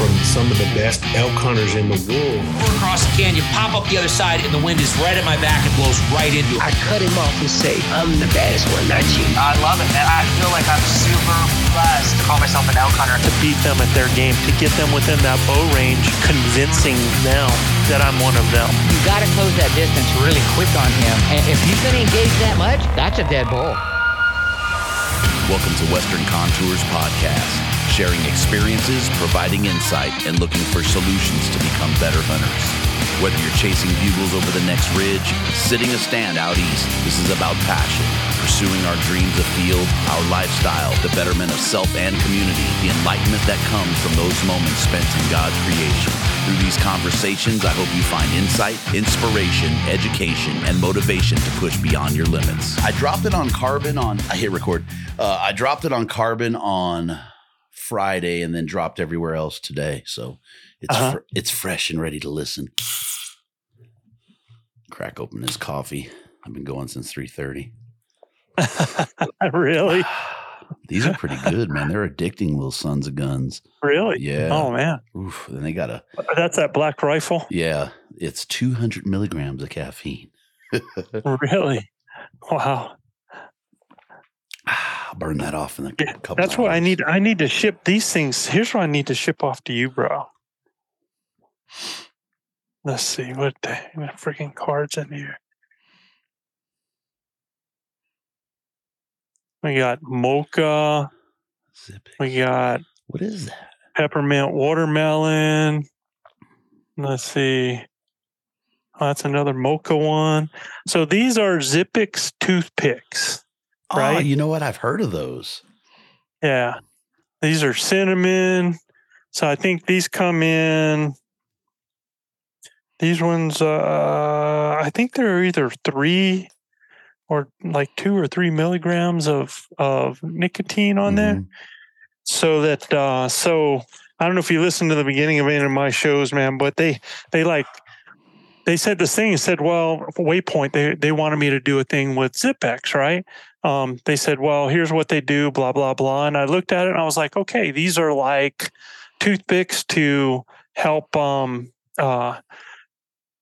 From some of the best elk hunters in the world. We're across the canyon, pop up the other side, and the wind is right at my back and blows right into it. I cut him off and say, I'm the baddest one, not you. I love it, man. I feel like I'm super blessed to call myself an elk hunter. To beat them at their game, to get them within that bow range, convincing them that I'm one of them. You got to close that distance really quick on him. And if he's going to engage that much, that's a dead bull. Welcome to Western Contours Podcast sharing experiences, providing insight, and looking for solutions to become better hunters. Whether you're chasing bugles over the next ridge, sitting a stand out east, this is about passion, pursuing our dreams afield, our lifestyle, the betterment of self and community, the enlightenment that comes from those moments spent in God's creation. Through these conversations, I hope you find insight, inspiration, education, and motivation to push beyond your limits. I dropped it on carbon on, I hit record. Uh, I dropped it on carbon on Friday and then dropped everywhere else today. So it's uh-huh. fr- it's fresh and ready to listen. Crack open his coffee. I've been going since three thirty. really? These are pretty good, man. They're addicting little sons of guns. Really? Yeah. Oh man. Oof. Then they got a. That's that black rifle. Yeah, it's two hundred milligrams of caffeine. really? Wow. I'll burn that off in a couple. That's what I need. I need to ship these things. Here's what I need to ship off to you, bro. Let's see what the freaking cards in here. We got mocha. We got what is that? Peppermint watermelon. Let's see. Oh, that's another mocha one. So these are Zippix toothpicks. Ah, right. Oh, you know what? I've heard of those. Yeah. These are cinnamon. So I think these come in. These ones, uh, I think they're either three or like two or three milligrams of of nicotine on mm-hmm. there. So that, uh, so I don't know if you listened to the beginning of any of my shows, man, but they they like they said this thing. Said, well, Waypoint, they they wanted me to do a thing with Zippix, right? um, they said, well, here's what they do, blah, blah, blah. And I looked at it and I was like, okay, these are like toothpicks to help um, uh,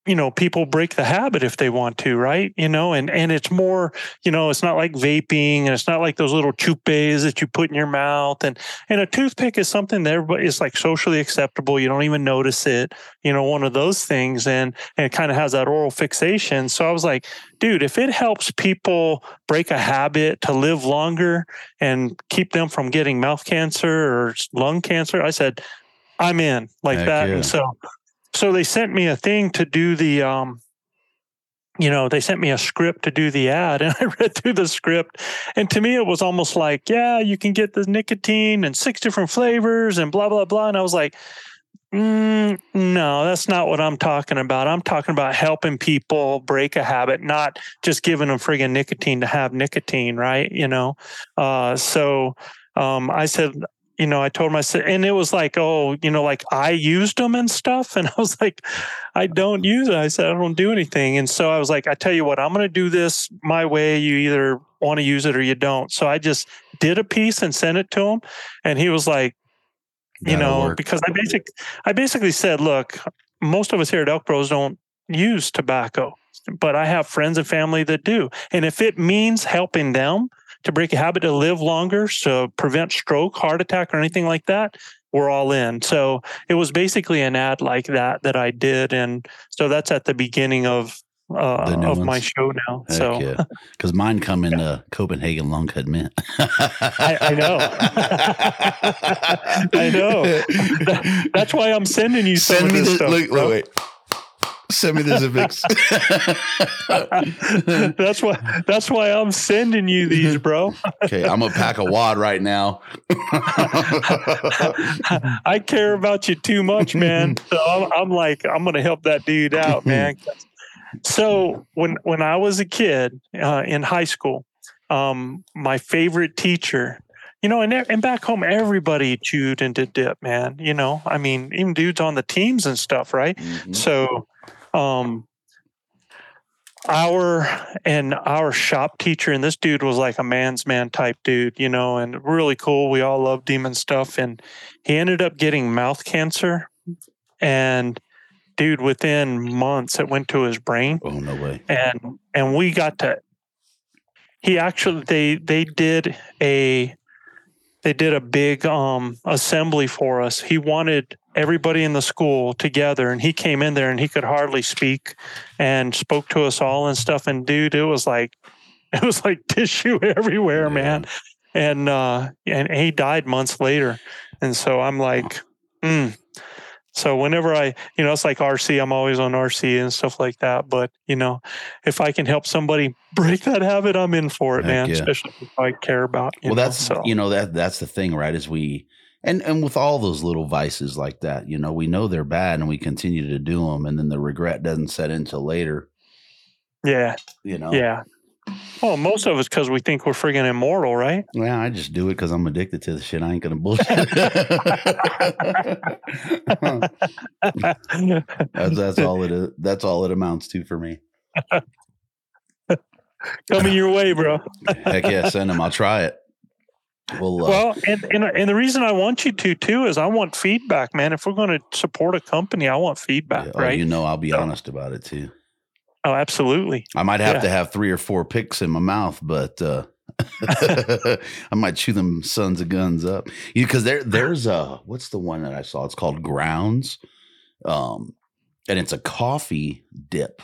you know people break the habit if they want to right? You know and and it's more you know it's not like vaping and it's not like those little chupes that you put in your mouth and and a toothpick is something that everybody is like socially acceptable. You don't even notice it you know one of those things and and it kind of has that oral fixation. So i was like dude if it helps people break a habit to live longer and keep them from getting mouth cancer or lung cancer i said i'm in like Heck that yeah. and so so they sent me a thing to do the um you know they sent me a script to do the ad and i read through the script and to me it was almost like yeah you can get the nicotine and six different flavors and blah blah blah and i was like mm, no that's not what i'm talking about. I'm talking about helping people break a habit not just giving them friggin nicotine to have nicotine right you know? Uh, so um, I said, you know, I told myself, and it was like, oh, you know, like I used them and stuff. And I was like, I don't use it. I said, I don't do anything. And so I was like, I tell you what, I'm going to do this my way. You either want to use it or you don't. So I just did a piece and sent it to him. And he was like, you That'll know, work. because I basic I basically said, look, most of us here at Elk Bros don't use tobacco, but I have friends and family that do. And if it means helping them to break a habit to live longer, to prevent stroke, heart attack, or anything like that, we're all in. So it was basically an ad like that that I did, and so that's at the beginning of uh, of my show now. Heck so yeah, because mine come in uh, Copenhagen long cut mint. I, I know. I know. That- that's why I'm sending you some Send of this the stuff. look, wait, wait. Send me the Zippix. that's why. That's why I'm sending you these, bro. okay, I'm gonna pack a wad right now. I care about you too much, man. So I'm, I'm like, I'm going to help that dude out, man. So when when I was a kid uh, in high school, um, my favorite teacher, you know, and and back home, everybody chewed and did dip, man. You know, I mean, even dudes on the teams and stuff, right? Mhm. So, um, our and our shop teacher, and this dude was like a man's man type dude, you know, and really cool. We all love demon stuff. And he ended up getting mouth cancer. And dude, within months, it went to his brain. Oh no way! And and we got to. He actually they they did a they did a big um assembly for us. He wanted everybody in the school together and he came in there and he could hardly speak and spoke to us all and stuff and dude it was like it was like tissue everywhere Yeah. man and uh and he died months later and so i'm like mm. so whenever i you know it's like rc i'm always on rc and stuff like that but you know if i can help somebody break that habit i'm in for it Heck man yeah. especially if i care about well, know, that's so you know that that's the thing, right? Is we and and with all those little vices like that, you know, we know they're bad and we continue to do them, and then the regret doesn't set in till later. yeah You know. Yeah. Well, most of it's because we think we're friggin' immortal, right? Yeah, I just do it because I'm addicted to the shit. I ain't gonna bullshit. that's, that's all it is. That's all it amounts to for me. Coming your way, bro. Heck yeah, send them. I'll try it. Well, uh, Well, and, and and the reason I want you to too is I want feedback, man. If we're going to support a company, I want feedback, yeah, oh, right? you know, I'll be honest about it too. oh, absolutely. I might have Yeah. to have three or four picks in my mouth, but uh, I might chew them sons of guns up. Because there, there's a what's the one that I saw? It's called Grinds, um, and it's a coffee dip.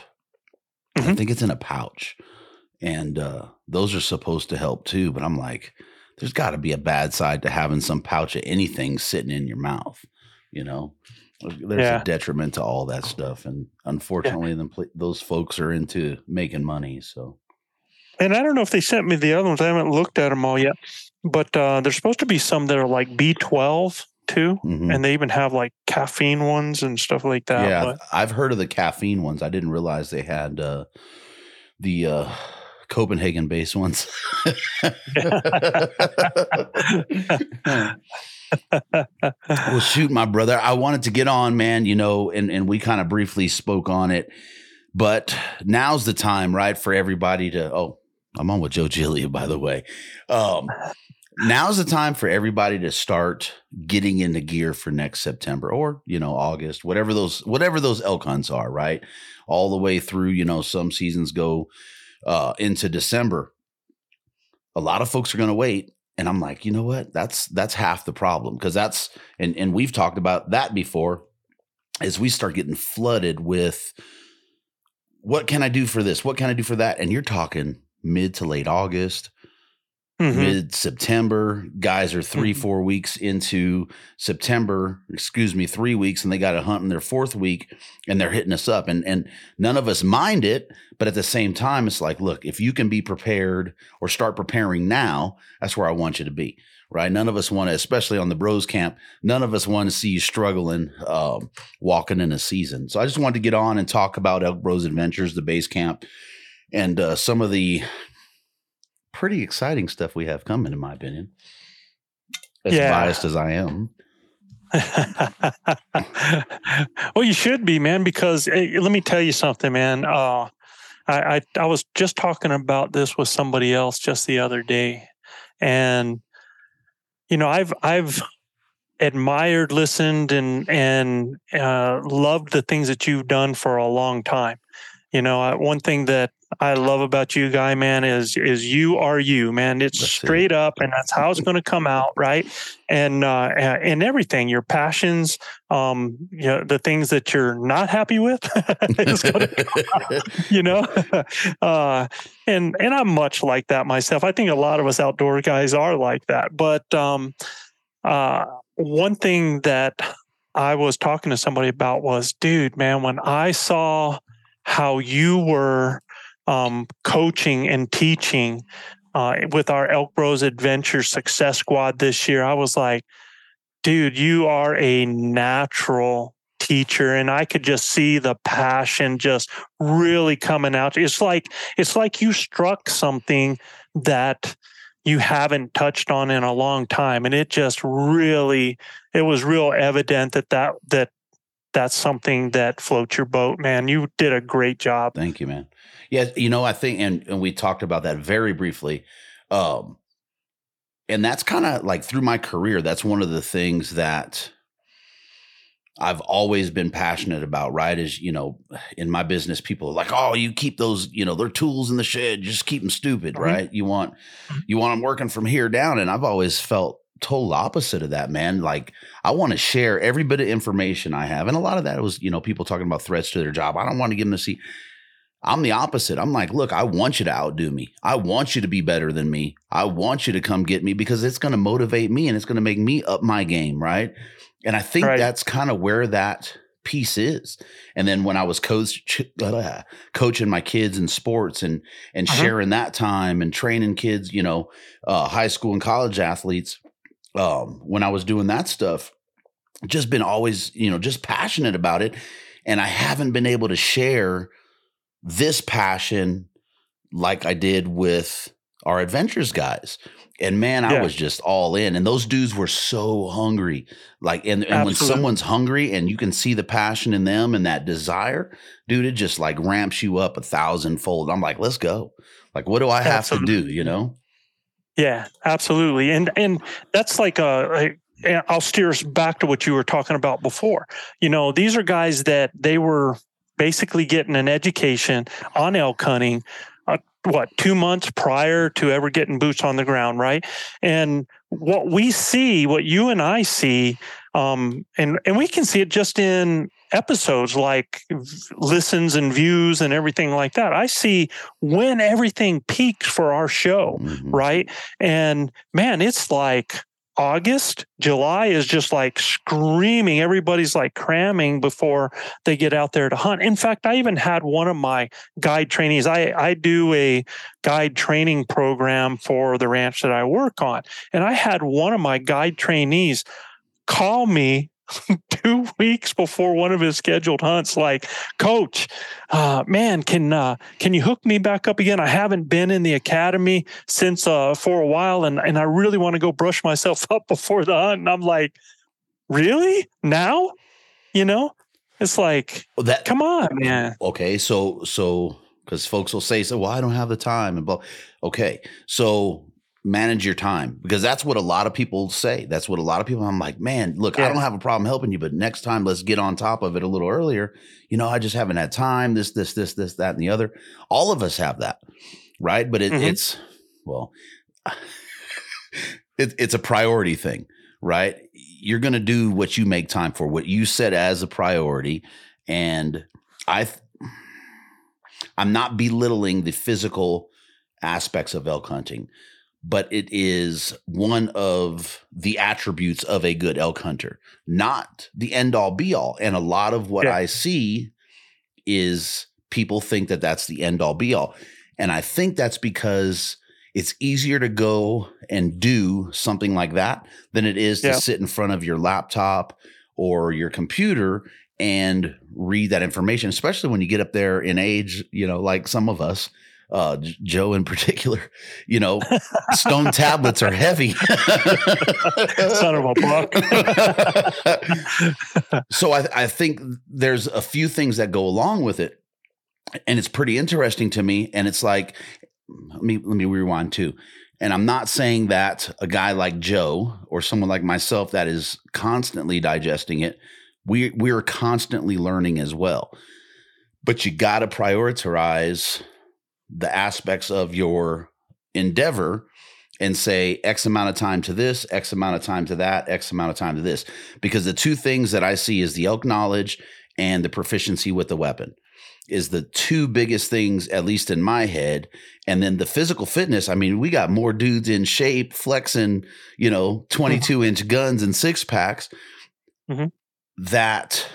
I Mhm. think it's in a pouch, and uh, those are supposed to help too. But I'm like, there's got to be a bad side to having some pouch of anything sitting in your mouth. You know, there's Yeah. a detriment to all that stuff, and unfortunately, them pl- those folks are into making money. So And I don't know if they sent me the other ones. I haven't looked at them all yet, but uh, there's supposed to be some that are like B12 too, mhm. and they even have like caffeine ones and stuff like that. yeah, but- I've heard of the caffeine ones. I didn't realize they had uh, the uh, Copenhagen based ones. well, shoot, my brother. I wanted to get on, man, you know, and, and we kind of briefly spoke on it, but now's the time, right, for everybody to. Oh, I'm on with Joe Gillia, by the way. Um, now's the time for everybody to start getting into gear for next September or, you know, August, whatever those, whatever those elk hunts are, right? All the way through, you know, some seasons go uh, into December. A lot of folks are going to wait and I'm like, you know what? That's that's half the problem because that's and and we've talked about that before. As we start getting flooded with what can I do for this? What can I do for that? And you're talking mid to late August, Mhm. mid September. Guys are 3 Mhm. four weeks into September. Excuse me, three weeks, and they got a hunt in their fourth week, and they're hitting us up. And and none of us mind it, but at the same time, it's like, look, if you can be prepared or start preparing now, that's where I want you to be. Right? None of us want to, especially on the Bros Camp. None of us want to see you struggling, um, walking in a season. So I just wanted to get on and talk about Elk Bros Adventures, the base camp, and uh, some of the pretty exciting stuff we have coming, in my opinion. As Yeah. biased as I am. well, you should be, man, because eh, let me tell you something, man. Uh, I, I I was just talking about this with somebody else just the other day, and you know, I've I've admired, listened, and and uh, loved the things that you've done for a long time. You know, uh, one thing that I love about you, guy, man, is is you are you, man. It's That's straight up, and that's how it's going to come out, right? And uh, and everything, your passions, um, you know, the things that you're not happy with, is going to come out, you know. uh, and and I'm much like that myself. I think a lot of us outdoor guys are like that. But um, uh, one thing that I was talking to somebody about was, dude, man, when I saw how you were um, coaching and teaching uh, with our Elk Bros Adventure Success Squad this year, I was like, dude, you are a natural teacher and i could just see the passion just really coming out. It's like it's like you struck something that you haven't touched on in a long time and it just really it was real evident that that that that's something that floats your boat man you did a great job Thank you, man. Yeah, you know, I think, and and we talked about that very briefly. Um, and that's kind of like through my career, that's one of the things that I've always been passionate about, right? Is, you know, in my business, people are like, oh, you keep those, you know, they're tools in the shed, just keep them stupid, Mhm. right? You want, you want them working from here down. And I've always felt total opposite of that, man. Like, I want to share every bit of information I have. And a lot of that was, you know, people talking about threats to their job. I don't want to give them to see. I'm the opposite. I'm like, look, I want you to outdo me. I want you to be better than me. I want you to come get me because it's going to motivate me and it's going to make me up my game, right? And I think Right. that's kind of where that piece is. And then when I was coach, uh, coaching my kids in sports and and Uh-huh. sharing that time and training kids, you know, uh, high school and college athletes, um, when I was doing that stuff, just been always, you know, just passionate about it. And I haven't been able to share this passion like I did with our adventures guys. And man, I was just all in. And those dudes were so hungry. Like, and, and when someone's hungry and you can see the passion in them and that desire, dude, it just like ramps you up a thousandfold. I'm like, let's go. Like, what do I have to do? You know? Yeah, absolutely. And and that's like a, a and I'll steer us back to what you were talking about before. You know, these are guys that they were basically getting an education on elk hunting uh, what, 2 months prior to ever getting boots on the ground, right? And what we see, what you and I see um and and we can see it just in episodes like listens and views and everything like that. I see when everything peaks for our show Mhm. right? And man, it's like August, July is just like screaming. Everybody's like cramming before they get out there to hunt. In fact, I even had one of my guide trainees. I, I do a guide training program for the ranch that I work on. And I had one of my guide trainees call me two weeks before one of his scheduled hunts like coach uh, man can uh, can you hook me back up again? I haven't been in the academy since uh, for a while and, and i really want to go brush myself up before the hunt. And i'm like really? Now? You know? It's like Well, that come on man. Okay so so because folks will say so well i don't have the time? And blah okay so manage your time because that's what a lot of people say. That's what a lot of people i'm like man look i don't have a problem helping you but next time let's get on top of it a little earlier. You know i just haven't had time this this this this that and the other. All of us have that right? But it, Mhm. it's well it, it's a priority thing right? You're going to do what you make time for what you set as a priority and i i'm not belittling the physical aspects of elk hunting but it is one of the attributes of a good elk hunter. Not the end all be all and a lot of what Yeah. i see is people think that that's the end all be all and i think that's because it's easier to go and do something like that than it is to sit in front of your laptop or your computer and read that information, especially when you get up there in age, you know, like some of us, uh, Joe in particular, you know, stone tablets are heavy. son of a buck so I, I think there's a few things that go along with it, and it's pretty interesting to me. And it's like, let me let me rewind too. And I'm not saying that a guy like Joe or someone like myself that is constantly digesting it, we we're constantly learning as well. But you got to prioritize the aspects of your endeavor and say X amount of time to this, X amount of time to that, X amount of time to this. Because the two things that I see is the elk knowledge and the proficiency with the weapon is the two biggest things, at least in my head. And then the physical fitness. I mean, we got more dudes in shape flexing, you know, 22 inch guns and six packs Mhm. that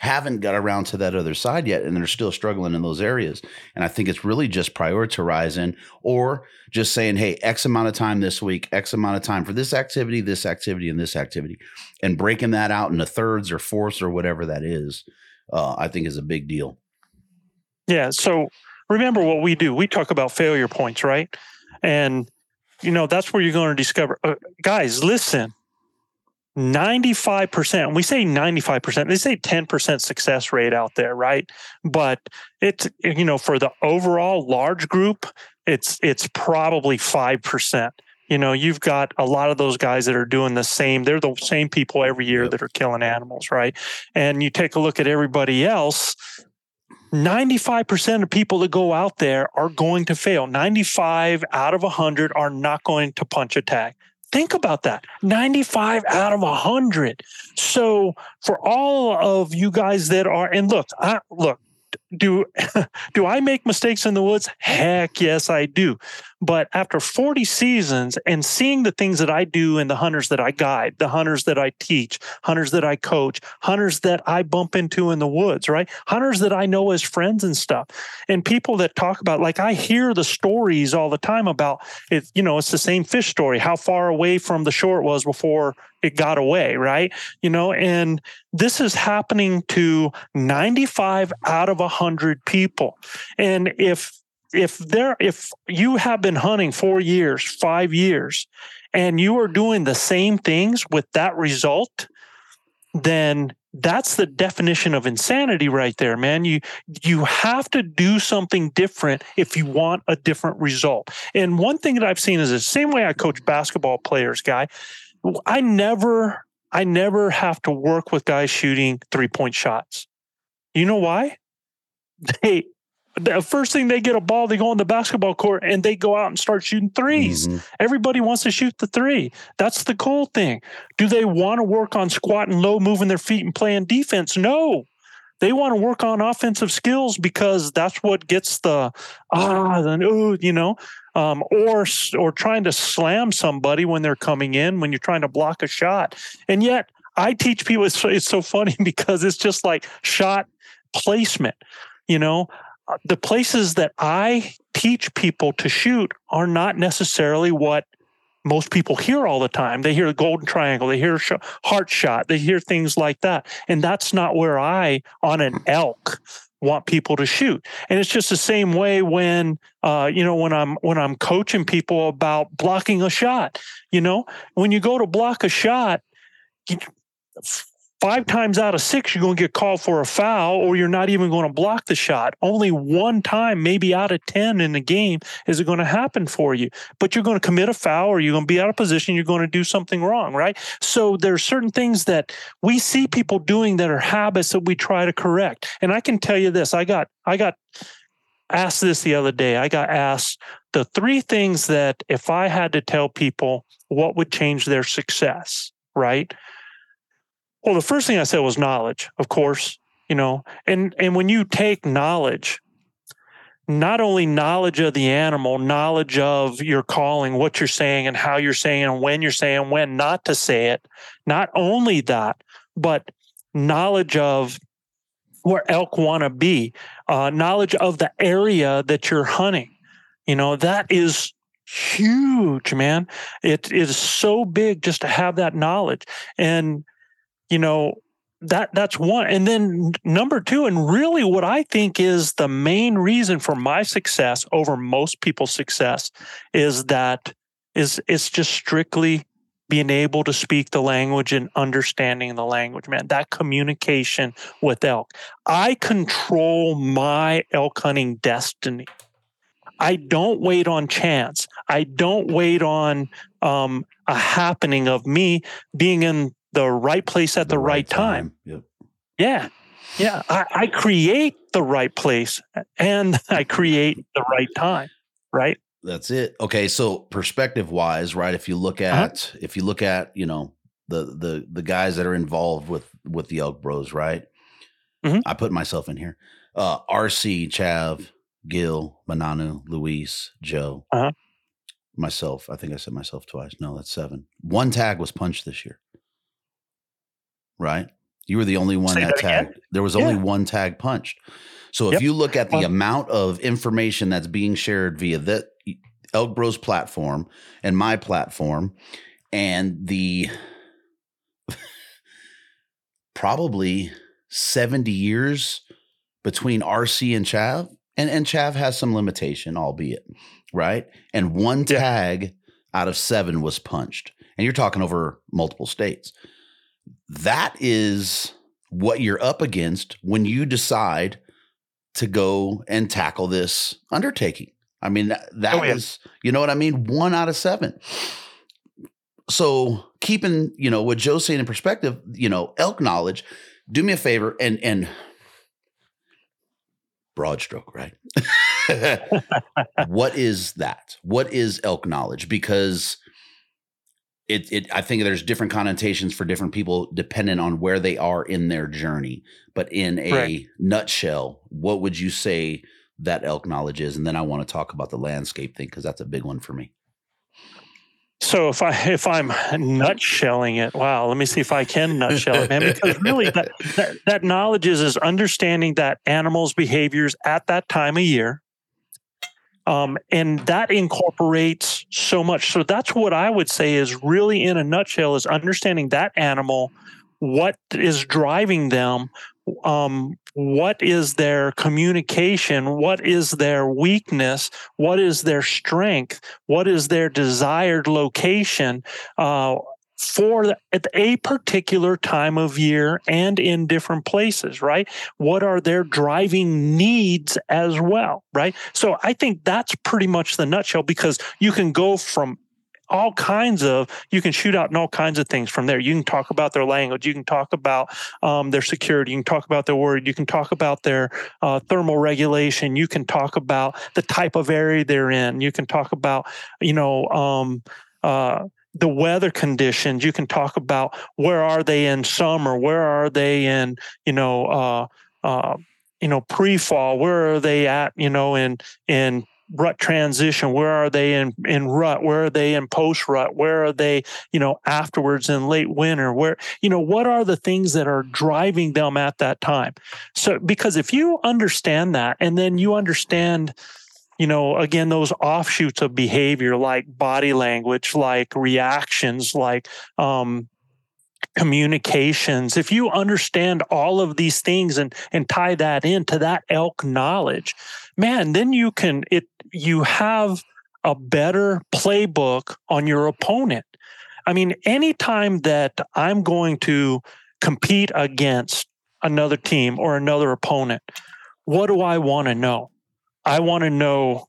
haven't got around to that other side yet. And they're still struggling in those areas. And I think it's really just prioritizing or just saying, hey, X amount of time this week, X amount of time for this activity, this activity, and this activity, and breaking that out into thirds or fourths or whatever that is, uh, I think is a big deal. Yeah. So remember what we do. We talk about failure points, right? And you know that's where you're going to discover, uh, guys. Listen, ninety five percent. We say ninety five percent. They say ten percent success rate out there, right? But it's you know for the overall large group, it's it's probably five percent. You know, you've got a lot of those guys that are doing the same. They're the same people every year Yep. that are killing animals, right? And you take a look at everybody else. 95% of people that go out there are going to fail. 95 out of 100 are not going to punch a tag. Think about that. 95 out of 100. So for all of you guys that are and look, I look, do do I make mistakes in the woods? Heck yes, I do. But after 40 seasons and seeing the things that I do and the hunters that I guide, the hunters that I teach, hunters that I coach, hunters that I bump into in the woods, right? Hunters that I know as friends and stuff. And people that talk about like I hear the stories all the time about it, you know, it's the same fish story, how far away from the shore it was before it got away, right? You know, and this is happening to 95 out of 100 people. And if if there if you have been hunting 4 years, 5 years and you are doing the same things with that result, then that's the definition of insanity right there man. You you have to do something different if you want a different result. And one thing that i've seen is the same way i coach basketball players guy. I never i never have to work with guys shooting three point shots. You know why they the first thing they get a ball they go on the basketball court and they go out and start shooting 3s Mhm. Everybody wants to shoot the three. That's the cool thing. Do they want to work on squatting low, moving their feet, and playing defense? No. They want to work on offensive skills because that's what gets the ah, then ooh, you know, um, or or trying to slam somebody when they're coming in when you're trying to block a shot. And yet, I teach people. It's, it's so funny because it's just like shot placement. You know, Uh, the places that I teach people to shoot are not necessarily what most people hear all the time. They hear the golden triangle, they hear sh- heart shot, they hear things like that. And that's not where I, on an elk, want people to shoot. And it's just the same way when, uh, you know, when I'm when I'm coaching people about blocking a shot. You know, when you go to block a shot, you, five times out of six, you're going to get called for a foul, or you're not even going to block the shot. Only one time, maybe out of 10 in the game, is it going to happen for you. But you're going to commit a foul, or you're going to be out of position, you're going to do something wrong, right? So there's certain things that we see people doing that are habits that we try to correct. And I can tell you this I got, I got asked this the other day. I got asked the three things that if I had to tell people what would change their success, right? Well, the first thing I said was knowledge, of course, you know, and and when you take knowledge, not only knowledge of the animal, knowledge of your calling, what you're saying and how you're saying and when you're saying when not to say it, not only that, but knowledge of where elk want to be, uh, knowledge of the area that you're hunting. You know, that is huge, man. It is so big just to have that knowledge. And you know that that's one. And then number two and really what i think is the main reason for my success over most people's success is that is it's just strictly being able to speak the language and understanding the language man. That communication with elk. I control my elk hunting destiny. I don't wait on chance. I don't wait on um, a happening of me being in the right place at the, the right, right, time. time. Yep. Yeah. Yeah. I, I create the right place and I create the right time. Right. That's it. Okay. So perspective wise, right? If you look uh-huh. at, uh-huh. if you look at, you know, the, the, the guys that are involved with, with the Elk Bros, right? Mm-hmm. I put myself in here. Uh, RC, Chav, Gil, Mananu, Luis, Joe, uh-huh. myself. I think I said myself twice. No, that's seven. One tag was punched this year. Right? You were the only one Say that, that tagged. There was yeah. only one tag punched. So if yep. you look at the amount of information that's being shared via the Elk Bros platform and my platform, and the probably 70 years between RC and Chav, and, and Chav has some limitation, albeit, right? And one tag yeah. out of seven was punched. And you're talking over multiple states. That is what you're up against when you decide to go and tackle this undertaking. I mean, that, that oh, yeah. is, you know what I mean? One out of seven. So keeping, you know, what Joe's saying in perspective, you know, elk knowledge, do me a favor and, and broad stroke, right? what is that? What is elk knowledge? Because it, it I think there's different connotations for different people depending on where they are in their journey. But in a right. nutshell, what would you say that elk knowledge is? And then I want to talk about the landscape thing because that's a big one for me. So if I if I'm nutshelling it, wow, let me see if I can nutshell it, man. Because really, that, that, that knowledge is is understanding that animals' behaviors at that time of year, um, and that incorporates so much. So that's what I would say is really in a nutshell is understanding that animal, what is driving them, um, what is their communication, what is their weakness, what is their strength, what is their desired location. Uh, for at a particular time of year and in different places, right? What are their driving needs as well, right? So I think that's pretty much the nutshell because you can go from all kinds of you can shoot out in all kinds of things from there. You can talk about their language. You can talk about um, their security. You can talk about their word. You can talk about their uh, thermal regulation. You can talk about the type of area they're in. You can talk about you know um, uh, the weather conditions you can talk about where are they in summer where are they in you know uh, uh, you know pre-fall where are they at you know in in rut transition where are they in in rut where are they in post rut where are they you know afterwards in late winter where you know what are the things that are driving them at that time? So because if you understand that and then you understand you know, again, those offshoots of behavior like body language, like reactions, like um, communications. If you understand all of these things and and tie that into that elk knowledge, man, then you can it you have a better playbook on your opponent. I mean, anytime that I'm going to compete against another team or another opponent, what do I want to know? I want to know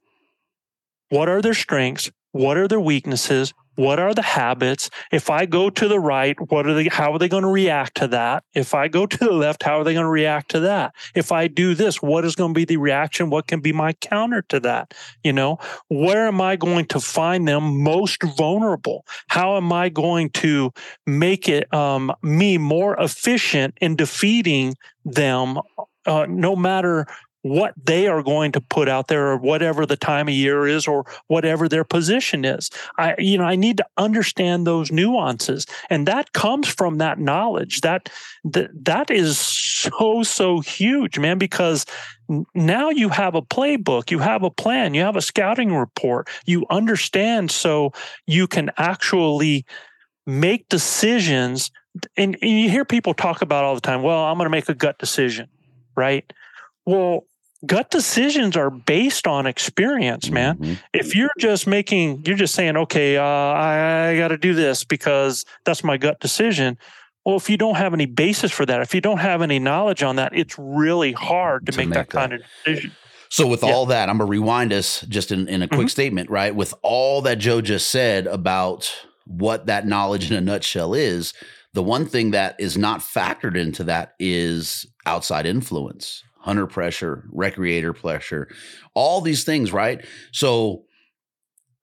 what are their strengths, what are their weaknesses, what are the habits? If i go to the right what are they how are they going to react to that? If i go to the left how are they going to react to that? If i do this what is going to be the reaction? What can be my counter to that? You know where am i going to find them most vulnerable? How am i going to make it um, me more efficient in defeating them uh, no matter what they are going to put out there or whatever the time of year is or whatever their position is. I you know i need to understand those nuances and that comes from that knowledge. That that, that is so so huge man because now you have a playbook you have a plan you have a scouting report you understand so you can actually make decisions and, and you hear people talk about all the time well i'm going to make a gut decision right? Well gut decisions are based on experience man mm-hmm. if you're just making you're just saying okay uh, i, I got to do this because that's my gut decision well if you don't have any basis for that if you don't have any knowledge on that it's really hard to, to make, make, that, that kind of decision So with Yeah. all that, I'm gonna rewind us just in, in a quick Mhm. statement, right? With all that Joe just said about what that knowledge in a nutshell is, the one thing that is not factored into that is outside influence, hunter pressure, recreator pressure, all these things, right? So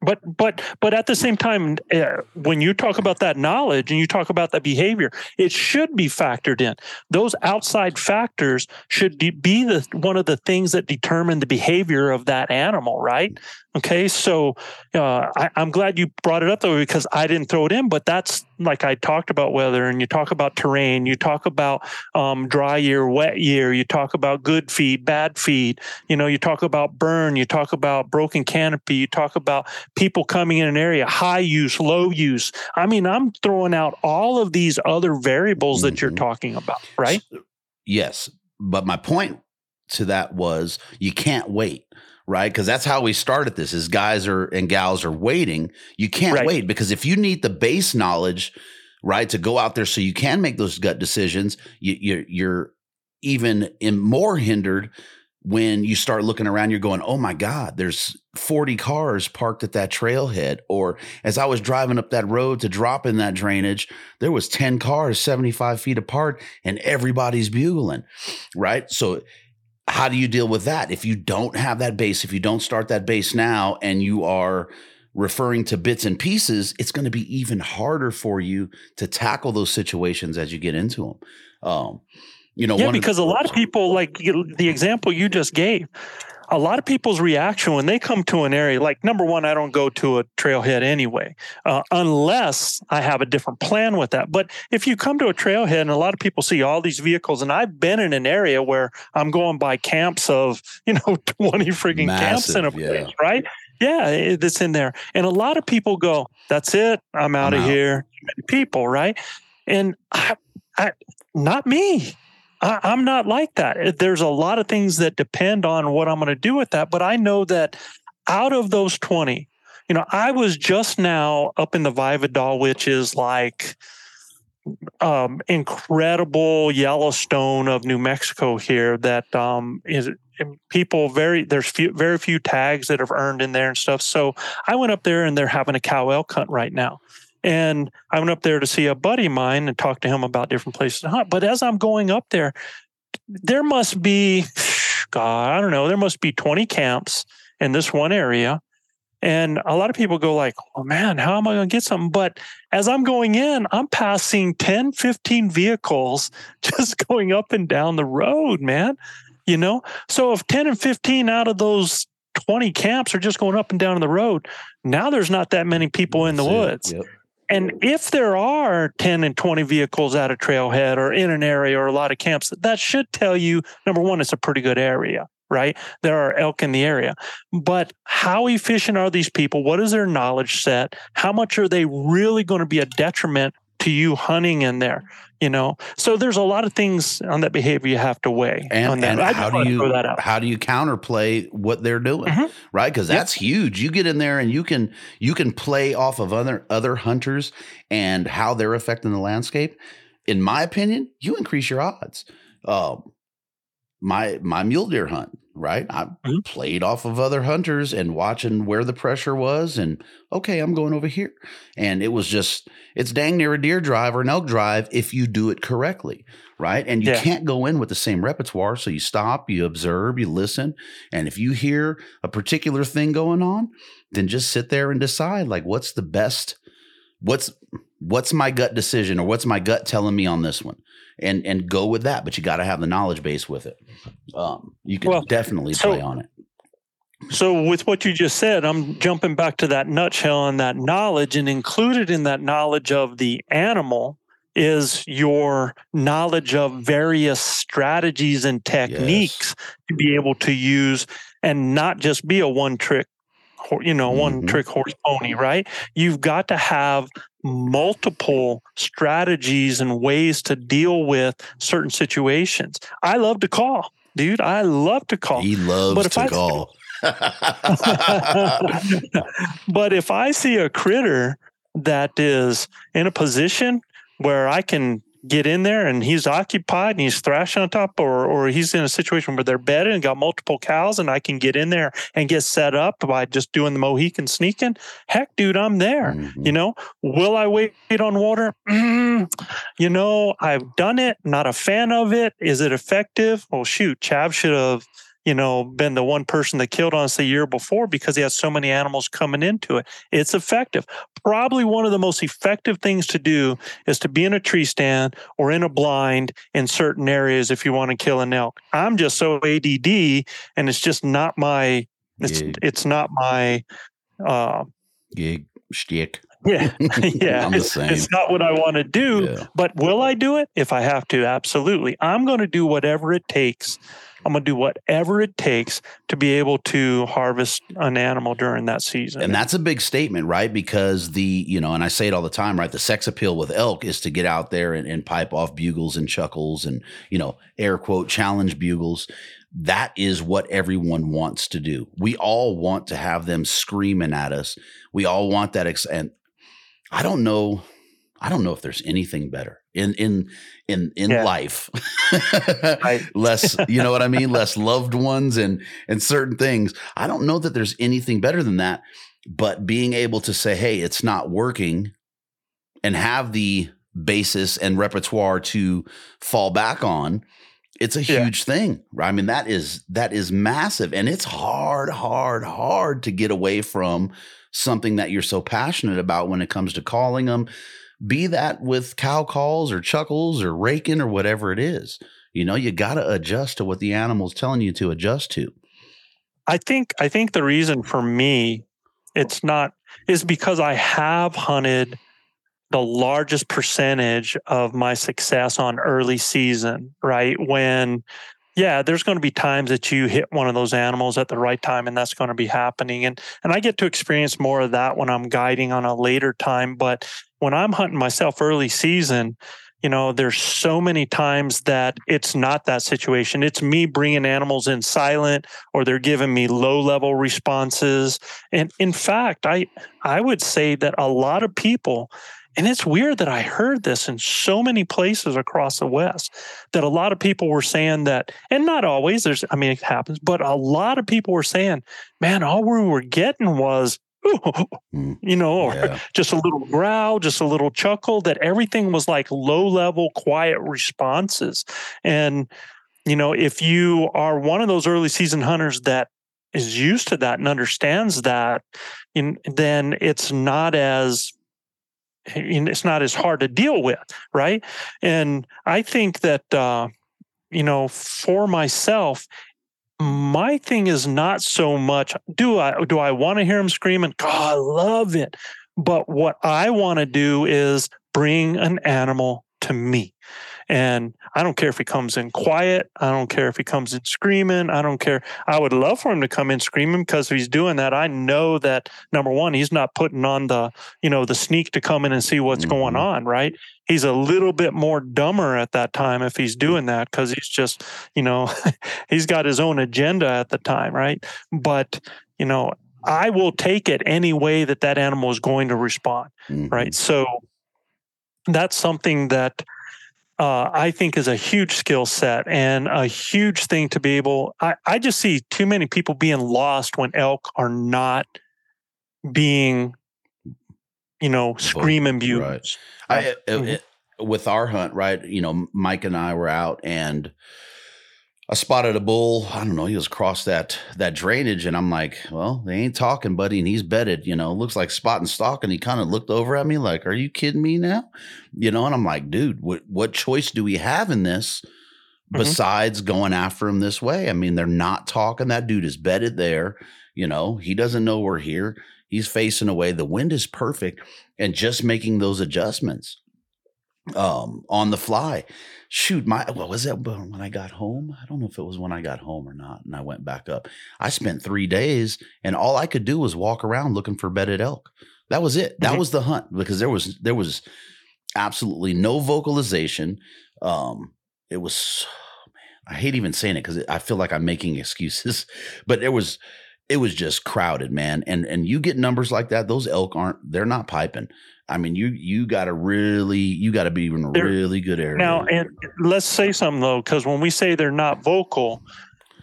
but but but at the same time uh, when you talk about that knowledge and you talk about that behavior it should be factored in those outside factors should de- be the one of the things that determine the behavior of that animal right okay so uh, I, i'm glad you brought it up though because i didn't throw it in but that's like i talked about weather and you talk about terrain you talk about um, dry year wet year you talk about good feed bad feed you know you talk about burn you talk about broken canopy you talk about people coming in an area, high use, low use. I mean, I'm throwing out all of these other variables that you're Mhm. talking about, right? Yes. But my point to that was you can't wait, right? Because that's how we started this is guys are and gals are waiting. You can't Right. wait because if you need the base knowledge, right, to go out there so you can make those gut decisions, you, you're you're even in more hindered when you start looking around, you're going, oh my God, there's 40 cars parked at that trailhead. Or as I was driving up that road to drop in that drainage, there was 10 cars 75 feet apart and everybody's bugling. Right. So how do you deal with that? If you don't have that base, if you don't start that base now and you are referring to bits and pieces, it's going to be even harder for you to tackle those situations as you get into them. Um, you know, yeah, because a lot of people, like the example you just gave, a lot of people's reaction when they come to an area, like number one, I don't go to a trailhead anyway, uh, unless I have a different plan with that. But if you come to a trailhead and a lot of people see all these vehicles, and I've been in an area where I'm going by camps of, you know, 20 freaking camps in a Massive, yeah. place, right? Yeah, that's in there. And a lot of people go, that's it. I'm out I'm of out. here. People, right? And I, I, not me. I, I'm not like that. There's a lot of things that depend on what I'm going to do with that. But I know that out of those 20, you know, I was just now up in the Valle Vidal, which is like um, incredible Yellowstone of New Mexico here. That um, is people very there's few, very few tags that have earned in there and stuff. So I went up there and they're having a cow elk hunt right now. And I went up there to see a buddy of mine and talk to him about different places to hunt. But as I'm going up there, there must be, God, I don't know, there must be 20 camps in this one area. And a lot of people go like, oh man, how am I going to get something? But as I'm going in, I'm passing 10, 15 vehicles just going up and down the road, man. You know? So if 10 and 15 out of those 20 camps are just going up and down the road, now there's not that many people in the That's woods. Yep. And if there are 10 and 20 vehicles at a trailhead or in an area or a lot of camps, that should tell you number one, it's a pretty good area, right? There are elk in the area. But how efficient are these people? What is their knowledge set? How much are they really going to be a detriment to you hunting in there? You know, so there's a lot of things on that behavior you have to weigh. and, and how do you throw that out. how do you counterplay what they're doing Mhm. right because Yep. that's huge you get in there and you can you can play off of other other hunters and how they're affecting the landscape in my opinion you increase your odds um my my mule deer hunt right i Mhm. played off of other hunters and watching where the pressure was and okay i'm going over here and it was just it's dang near a deer drive or an elk drive if you do it correctly right and you Yeah. can't go in with the same repertoire so you stop you observe you listen and if you hear a particular thing going on then just sit there and decide like what's the best what's what's my gut decision or what's my gut telling me on this one? And and go with that but you got to have the knowledge base with it. Um you can Well, definitely so- play on it. So, with what you just said, I'm jumping back to that nutshell and that knowledge, and included in that knowledge of the animal is your knowledge of various strategies and techniques to be able to use and not just be a one trick, ho- you know, one Mhm. trick horse pony, right? You've got to have multiple strategies and ways to deal with certain situations. I love to call, dude. I love to call. he loves But if to I- call but if I see a critter that is in a position where I can get in there and he's occupied and he's thrashing on top or or he's in a situation where they're bedded and got multiple cows and I can get in there and get set up by just doing the Mohican sneaking, heck dude, I'm there. Mhm. You know, will I wait on water? Mm, you know, I've done it, not a fan of it. Is it effective? Well, shoot, Chav should have, you know, been the one person that killed on us the year before because he had so many animals coming into it. It's effective. Probably one of the most effective things to do is to be in a tree stand or in a blind in certain areas if you want to kill an elk. I'm just so ADD and it's just not my it's Yeah. it's not my uh Gig, shtick. yeah yeah I'm the it's, it's not what I want to do Yeah. but will I do it if I have to absolutely I'm going to do whatever it takes I'm going to do whatever it takes to be able to harvest an animal during that season And that's a big statement, right? Because the, you know, and I say it all the time, right? The sex appeal with elk is to get out there and, and pipe off bugles and chuckles and, you know, air quote challenge bugles. That is what everyone wants to do. We all want to have them screaming at us. We all want that. Ex- and I don't know. I don't know if there's anything better in in in in Yeah. life. Right. Less, you know what I mean? Less loved ones and and certain things. I don't know that there's anything better than that. But being able to say, "Hey, it's not working," and have the basis and repertoire to fall back on, it's a Yeah. huge thing. right? I mean, that is that is massive, and it's hard, hard, hard to get away from something that you're so passionate about when it comes to calling them. Be that with cow calls or chuckles or raking or whatever it is. You know, you got to adjust to what the animal's telling you to adjust to. I think I think the reason for me it's not is because I have hunted the largest percentage of my success on early season, right? When yeah, there's going to be times that you hit one of those animals at the right time and that's going to be happening and and I get to experience more of that when I'm guiding on a later time, but when I'm hunting myself early season, you know there's so many times that it's not that situation. It's me bringing animals in silent or they're giving me low level responses and in fact i i would say that a lot of people and it's weird that i heard this in so many places across the west that a lot of people were saying that and not always there's i mean it happens but a lot of people were saying man all we were getting was Mm. you know or Yeah. just a little growl, just a little chuckle, that everything was like low level, quiet responses. And, you know, if you are one of those early season hunters that is used to that and understands that, then it's not as it's not as hard to deal with, right? And I think that uh, you know, for myself, my thing is not so much do I do I want to hear him screaming? God, I love it. But what I want to do is bring an animal to me. And I don't care if he comes in quiet. I don't care if he comes in screaming. I don't care. I would love for him to come in screaming because if he's doing that, I know that number one, he's not putting on the, you know, the sneak to come in and see what's going Mhm. on, right? He's a little bit more dumber at that time if he's doing that because he's just, you know, he's got his own agenda at the time, right? But, you know, I will take it any way that that animal is going to respond Mhm. right? So that's something that uh, I think is a huge skill set and a huge thing to be able. I, I just see too many people being lost when elk are not being, you know, screaming bugles. I, uh, Mhm. uh, with our hunt, right? You know, Mike and I were out and I spotted a bull. I don't know. He was across that that drainage, and I'm like, "Well, they ain't talking, buddy." And he's bedded. You know, looks like spot and stalk. And he kind of looked over at me like, "Are you kidding me now?" You know, and I'm like, "Dude, what what choice do we have in this Mhm. besides going after him this way?" I mean, they're not talking. That dude is bedded there. You know, he doesn't know we're here. He's facing away. The wind is perfect, and just making those adjustments um on the fly shoot my what was that when i got home? I don't know if it was when i got home or not and i went back up. I spent three days and all i could do was walk around looking for bedded elk. That was it. That Mhm. was the hunt because there was there was absolutely no vocalization. Um it was man, i hate even saying it because i feel like i'm making excuses but it was it was just crowded man and and you get numbers like that those elk aren't they're not piping I mean, you you got to really you got to be in a They're- really good area. Now, and let's say something though, because when we say they're not vocal,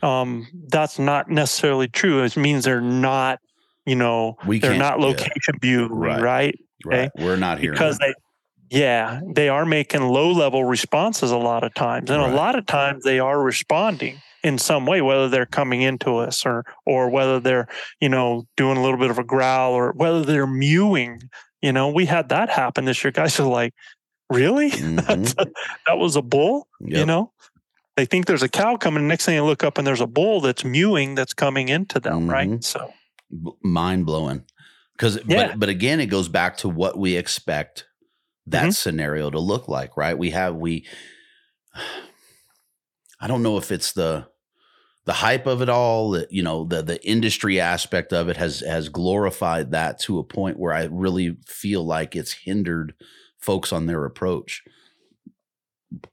um, that's not necessarily true. It means they're not, you know, We they're not yeah. location viewing, Right. right? right, we're not here Because they, yeah, they are making low level responses a lot of times, and Right. a lot of times they are responding in some way, whether they're coming into us or or whether they're, you know, doing a little bit of a growl or whether they're mewing. You know, we had that happen this year. Guys are like, really? Mhm. that was a bull you know they think there's a cow coming next thing you look up and there's a bull that's mewing that's coming into them Mhm. right so mind blowing. Because, Yeah. but but again, it goes back to what we expect that Mhm. scenario to look like, right? We have we. I don't know if it's the the hype of it all, you know, the the industry aspect of it has has glorified that to a point where I really feel like it's hindered folks on their approach.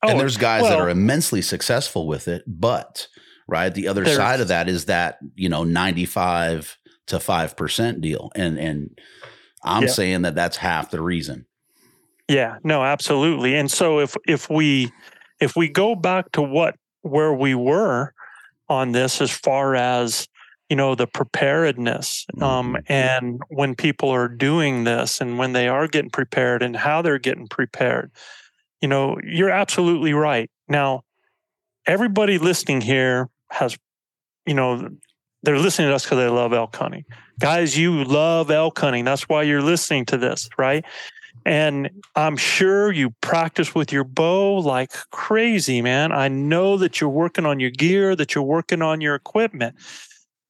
and oh, there's guys that Oh, are immensely successful with it, but right, the other side of that is that you know 95 to 5% deal, and and I'm Yeah. saying that that's half the reason. yeah no absolutely and so if if we if we go back to what where we were on this as far as you know the preparedness um, and when people are doing this and when they are getting prepared and how they're getting prepared you know you're absolutely right. Now everybody listening here has you know they're listening to us because they love elk hunting. Guys you love elk hunting. That's why you're listening to this right and i'm sure you practice with your bow like crazy man. I know that you're working on your gear that you're working on your equipment.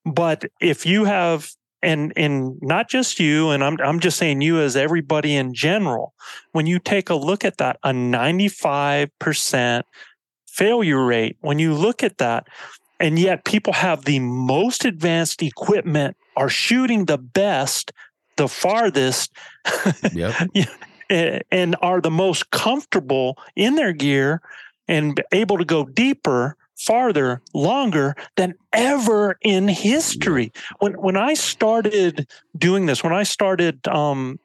But if you have and and not just you and I'm I'm just saying you as everybody in general when you take a look at that a 95% failure rate when you look at that and yet people have the most advanced equipment are shooting the best the farthest Yep. and are the most comfortable in their gear and able to go deeper farther longer than ever in history. When when i started doing this when i started um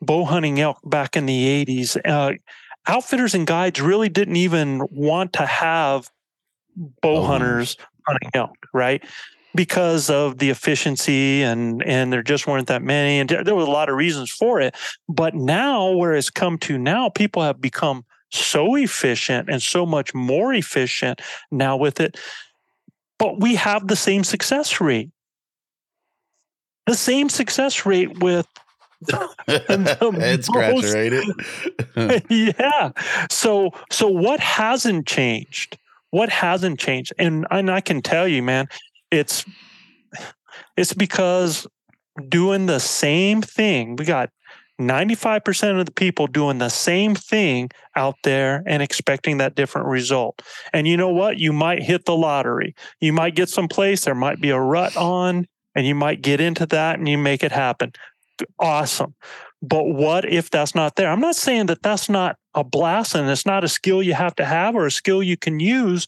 bow hunting elk back in the 80s uh outfitters and guides really didn't even want to have bow Bow hunters hunting elk right because of the efficiency and and there just weren't that many and there, were a lot of reasons for it but now where it's come to now people have become so efficient and so much more efficient now with it but we have the same success rate the same success rate with the Head scratcher, most- ain't it? yeah. So so what hasn't changed? What hasn't changed? And and I can tell you, man, it's it's because doing the same thing. We got 95% of the people doing the same thing out there and expecting that different result. And you know what? You might hit the lottery. You might get someplace, there might be a rut on, and you might get into that and you make it happen. Awesome. But what if that's not there? I'm not saying that that's not a blast and it's not a skill you have to have or a skill you can use.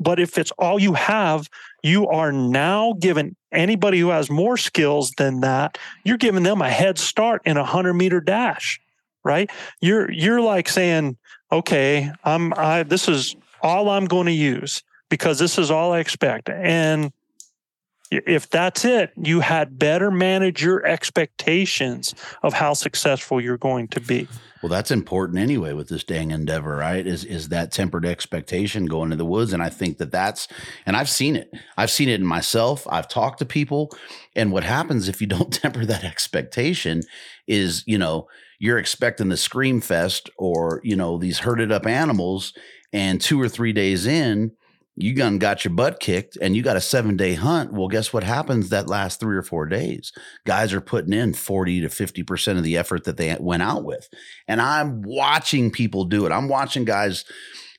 But if it's all you have, you are now giving anybody who has more skills than that, you're giving them a head start in a hundred meter dash, right? You're you're like saying, okay, I'm I this is all I'm going to use because this is all I expect. And if that's it, you had better manage your expectations of how successful you're going to be. Well, that's important anyway with this dang endeavor, right? Is is that tempered expectation going to the woods? And I think that that's, and I've seen it. I've seen it in myself. I've talked to people, and what happens if you don't temper that expectation is, you know, you're expecting the scream fest or you know these herded up animals, and two or three days in, you done got your butt kicked and you got a seven day hunt. Well, guess what happens that last three or four days? Guys are putting in 40 to 50% of the effort that they went out with. And I'm watching people do it. I'm watching guys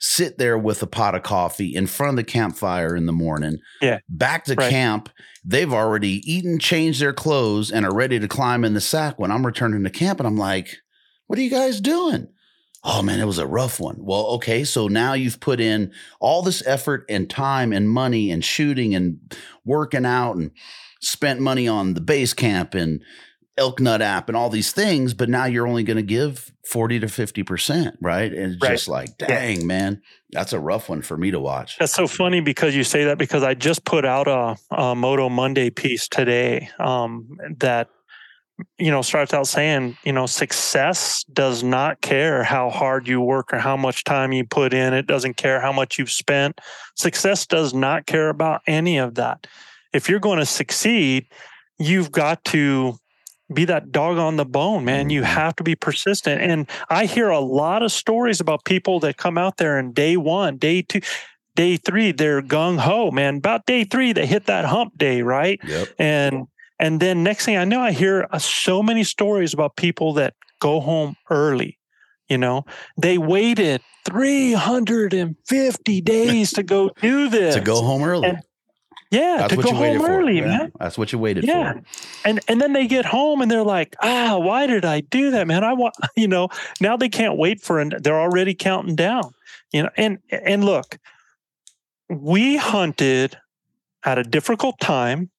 sit there with a pot of coffee in front of the campfire in the morning. Yeah. Back to Right. camp. They've already eaten, changed their clothes, and are ready to climb in the sack when I'm returning to camp. And I'm like, what are you guys doing? Oh man, it was a rough one. Well, okay, so now you've put in all this effort and time and money and shooting and working out and spent money on the base camp and elk nut app and all these things, but now you're only going to give 40 to 50%, right? And it's Right. just like, dang, man, that's a rough one for me to watch. That's so funny because you say that because I just put out a, a Moto Monday piece today um, that you know starts out saying you know success does not care how hard you work or how much time you put in. It doesn't care how much you've spent. Success does not care about any of that. If you're going to succeed, you've got to be that dog on the bone, man. You mm-hmm. have to be persistent. And I hear a lot of stories about people that come out there and day one, day two, day three, they're gung ho, man. About day three, they hit that hump day, right? Yep. And and then next thing I know, I hear uh, so many stories about people that go home early. You know, they waited 350 days to go do this. To go home early. And- yeah, that's to go home for. early, Yeah, man. That's what you waited Yeah. for. And and then they get home and they're like, ah, why did I do that, man? I want, you know, now they can't wait for an they're already counting down. You know, and and look, we hunted at a difficult time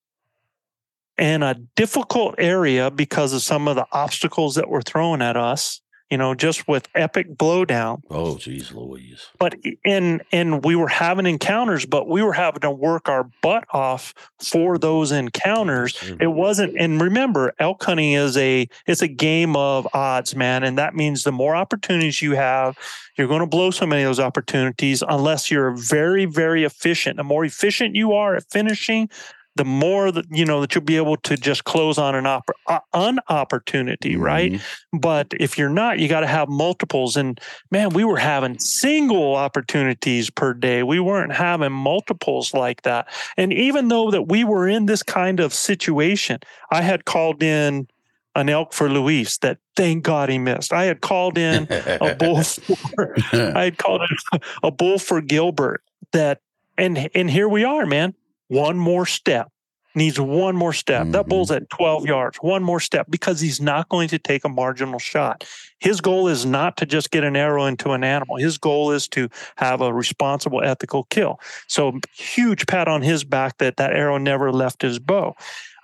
and a difficult area because of some of the obstacles that were thrown at us, you know, just with epic blowdown. Oh, geez, Louise. but and and we were having encounters but we were having to work our butt off for those encounters. It wasn't and remember elk hunting is a it's a game of odds man and that means the more opportunities you have you're going to blow so many of those opportunities unless you're very very efficient. The more efficient you are at finishing the more that you know that you'll be able to just close on an oppor- uh, an opportunity right? Mhm. but if you're not you got to have multiples. And man we were having single opportunities per day. We weren't having multiples like that. And even though that we were in this kind of situation i had called in an elk for luis that thank god he missed. I had called in a bull for i had called in a bull for gilbert that and and here we are man one more step needs one more step that Mhm. bull's at 12 yards one more step because he's not going to take a marginal shot his goal is not to just get an arrow into an animal his goal is to have a responsible ethical kill so huge pat on his back that that arrow never left his bow